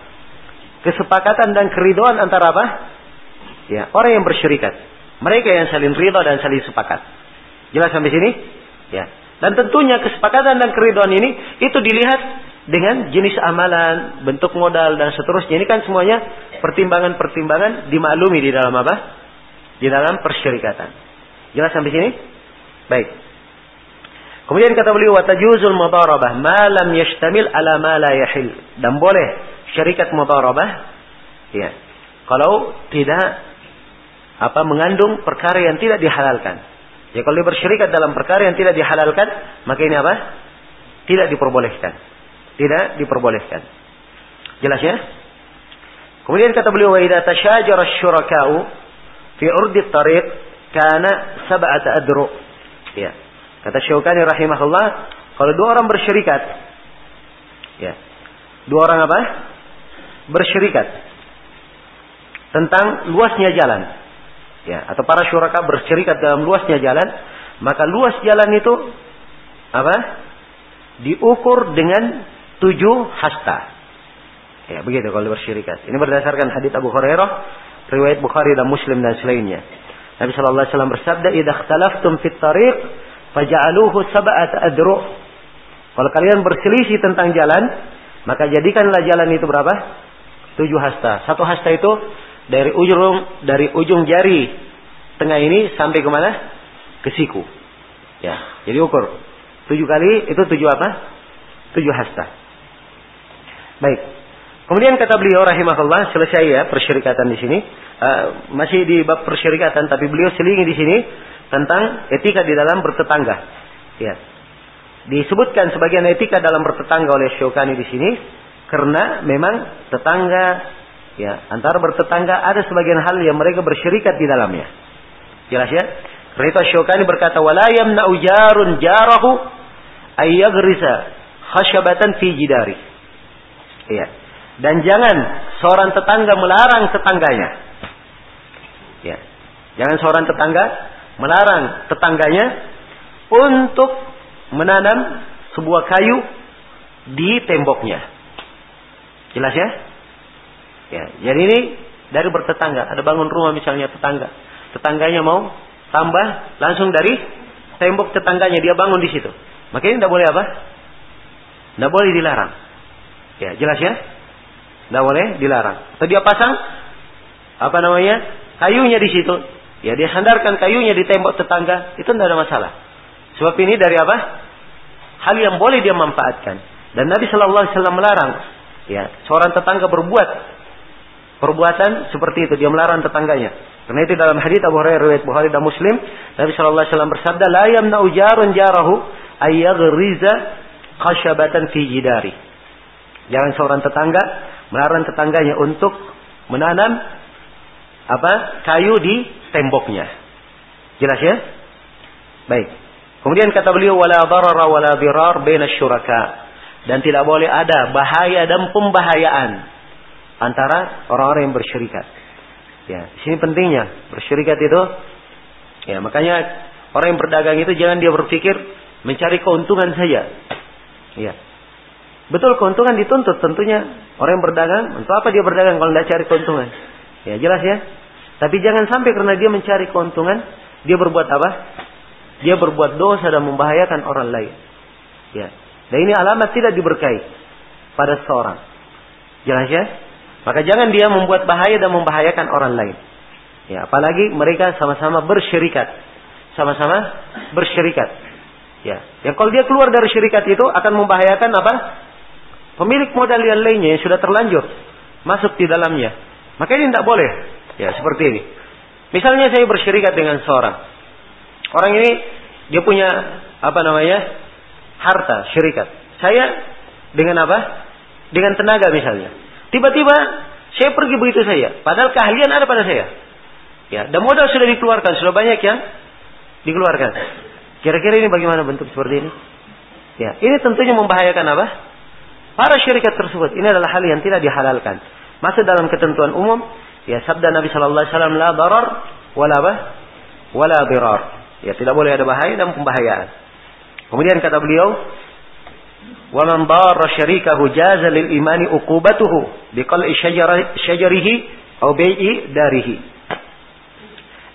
Kesepakatan dan keridoan antara apa? Ya, orang yang bersyirikat. Mereka yang saling ridho dan saling sepakat. Jelas sampai sini? Ya. Dan tentunya kesepakatan dan keridoan ini itu dilihat dengan jenis amalan, bentuk modal dan seterusnya. Ini kan semuanya pertimbangan-pertimbangan dimaklumi di dalam apa? Di dalam persyarikatan. Jelas sampai sini? Baik. Kemudian kata beliau watajuzul mudharabah ma lam yashtamil ala ma la yahil. Dan boleh syarikat mudharabah ya. Kalau tidak apa mengandung perkara yang tidak dihalalkan. Ya kalau dia bersyarikat dalam perkara yang tidak dihalalkan, maka ini apa? Tidak diperbolehkan. Tidak diperbolehkan. Jelas ya? Kemudian kata beliau wa idza tashajara asy-syuraka'u fi urdi tariq kana sab'ata adru. Ya. Kata Syaukani rahimahullah, kalau dua orang bersyirikat ya. Dua orang apa? Bersyirikat tentang luasnya jalan. Ya, atau para syuraka bersyirikat dalam luasnya jalan, maka luas jalan itu apa? Diukur dengan tujuh hasta. Ya, begitu kalau bersyirikat. Ini berdasarkan hadits Abu Hurairah, riwayat Bukhari dan Muslim dan selainnya. Nabi sallallahu alaihi wasallam bersabda, "Idza ikhtalaftum fit tariq faj'aluhu sab'ata adru'." Kalau kalian berselisih tentang jalan, maka jadikanlah jalan itu berapa? Tujuh hasta. Satu hasta itu dari ujung dari ujung jari tengah ini sampai ke mana? Ke siku. Ya, jadi ukur. Tujuh kali itu tujuh apa? Tujuh hasta. Baik. Kemudian kata beliau rahimahullah selesai ya persyarikatan di sini. Uh, masih di bab persyarikatan tapi beliau selingi di sini tentang etika di dalam bertetangga. Ya. Disebutkan sebagian etika dalam bertetangga oleh Syukani di sini karena memang tetangga ya antara bertetangga ada sebagian hal yang mereka bersyirikat di dalamnya. Jelas ya? Karena itu Syukani berkata wala yamna'u jarun jarahu ayyagrisa khasyabatan fi jidari. Iya. Dan jangan seorang tetangga melarang tetangganya. Ya. Jangan seorang tetangga melarang tetangganya untuk menanam sebuah kayu di temboknya. Jelas ya? Ya, jadi ini dari bertetangga. Ada bangun rumah misalnya tetangga. Tetangganya mau tambah langsung dari tembok tetangganya dia bangun di situ. Maka ini tidak boleh apa? Tidak boleh dilarang. Ya, jelas ya? Tidak boleh dilarang. Atau dia pasang apa namanya? kayunya di situ. Ya, dia sandarkan kayunya di tembok tetangga, itu tidak ada masalah. Sebab ini dari apa? Hal yang boleh dia manfaatkan. Dan Nabi Shallallahu Alaihi Wasallam melarang, ya, seorang tetangga berbuat perbuatan seperti itu. Dia melarang tetangganya. Karena itu dalam hadis Abu Hurairah riwayat Bukhari dan Muslim, Nabi Shallallahu Alaihi Wasallam bersabda, "La yamna'u jarun jarahu ayyaghriza khashabatan fi jidari." Jangan seorang tetangga melarang tetangganya untuk menanam apa kayu di temboknya. Jelas ya? Baik. Kemudian kata beliau wala darara wala dirar baina syuraka dan tidak boleh ada bahaya dan pembahayaan antara orang-orang yang bersyirikat. Ya, di sini pentingnya bersyirikat itu ya makanya orang yang berdagang itu jangan dia berpikir mencari keuntungan saja. Ya, Betul keuntungan dituntut tentunya. Orang yang berdagang, untuk apa dia berdagang kalau tidak cari keuntungan? Ya jelas ya. Tapi jangan sampai karena dia mencari keuntungan, dia berbuat apa? Dia berbuat dosa dan membahayakan orang lain. Ya. Dan ini alamat tidak diberkahi pada seorang. Jelas ya? Maka jangan dia membuat bahaya dan membahayakan orang lain. Ya, apalagi mereka sama-sama bersyirikat. Sama-sama bersyirikat. Ya, yang kalau dia keluar dari syirikat itu akan membahayakan apa? Pemilik modal yang lainnya yang sudah terlanjur masuk di dalamnya. Maka ini tidak boleh. Ya, seperti ini. Misalnya saya bersyirikat dengan seorang. Orang ini dia punya apa namanya? Harta, syirikat. Saya dengan apa? Dengan tenaga misalnya. Tiba-tiba saya pergi begitu saja. Padahal keahlian ada pada saya. Ya, dan modal sudah dikeluarkan, sudah banyak yang dikeluarkan. Kira-kira ini bagaimana bentuk seperti ini? Ya, ini tentunya membahayakan apa? Para syarikat tersebut. Ini adalah hal yang tidak dihalalkan. Masuk dalam ketentuan umum, ya sabda Nabi Shallallahu Alaihi Wasallam la darar wala? Wala dirar. Ya, tidak boleh ada bahaya dan pembahayaan. Kemudian kata beliau, "Wa man darra syarikahu jaza lil imani uqubatuhu biqal'i syajarihi aw bai'i darihi."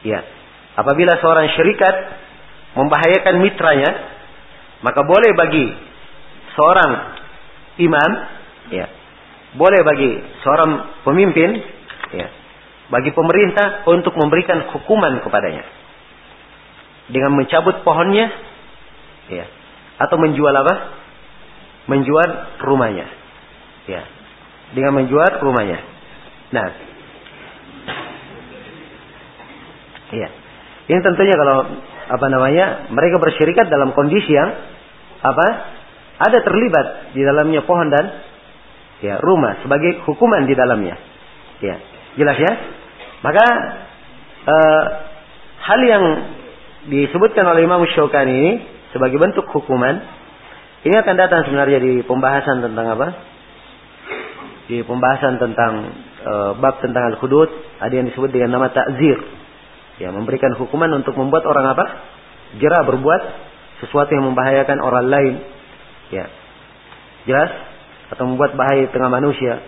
Ya. Apabila seorang syarikat membahayakan mitranya, maka boleh bagi seorang imam, ya, boleh bagi seorang pemimpin, ya, bagi pemerintah untuk memberikan hukuman kepadanya dengan mencabut pohonnya, ya, atau menjual apa? Menjual rumahnya, ya, dengan menjual rumahnya. Nah, ya, ini tentunya kalau apa namanya mereka bersyirikat dalam kondisi yang apa ada terlibat di dalamnya pohon dan ya rumah sebagai hukuman di dalamnya. Ya. Jelas ya? Maka eh, hal yang disebutkan oleh Imam Syaukani ini sebagai bentuk hukuman ini akan datang sebenarnya di pembahasan tentang apa di pembahasan tentang e, bab tentang al-hudud ada yang disebut dengan nama takzir Ya, memberikan hukuman untuk membuat orang apa? Jerah berbuat sesuatu yang membahayakan orang lain. Ya. Jelas? Atau membuat bahaya di tengah manusia.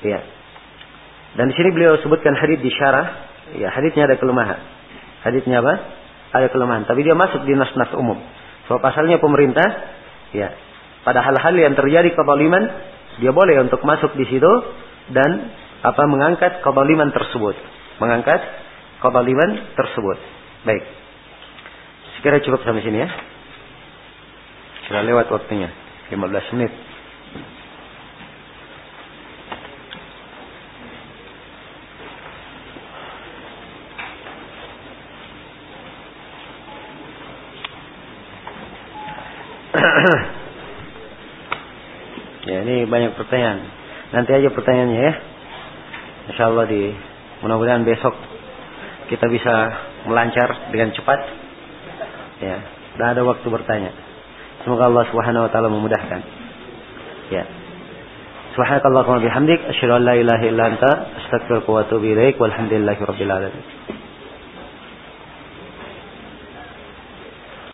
Ya. Dan di sini beliau sebutkan hadis di syarah. Ya, hadisnya ada kelemahan. Hadisnya apa? Ada kelemahan. Tapi dia masuk di nas-nas umum. So, pasalnya pemerintah, ya, pada hal-hal yang terjadi kezaliman, dia boleh untuk masuk di situ dan apa mengangkat kezaliman tersebut. Mengangkat kezaliman tersebut. Baik. Sekira cukup sampai sini ya. Sudah lewat waktunya. 15 menit. ya ini banyak pertanyaan. Nanti aja pertanyaannya ya. Insya Allah di mudah-mudahan besok kita bisa melancar dengan cepat. Ya, tidak ada waktu bertanya. Semoga Allah Subhanahu wa taala memudahkan. Ya. Subhanakallahumma bihamdik asyhadu an la ilaha illa anta astaghfiruka wa atubu ilaik walhamdulillahi alamin.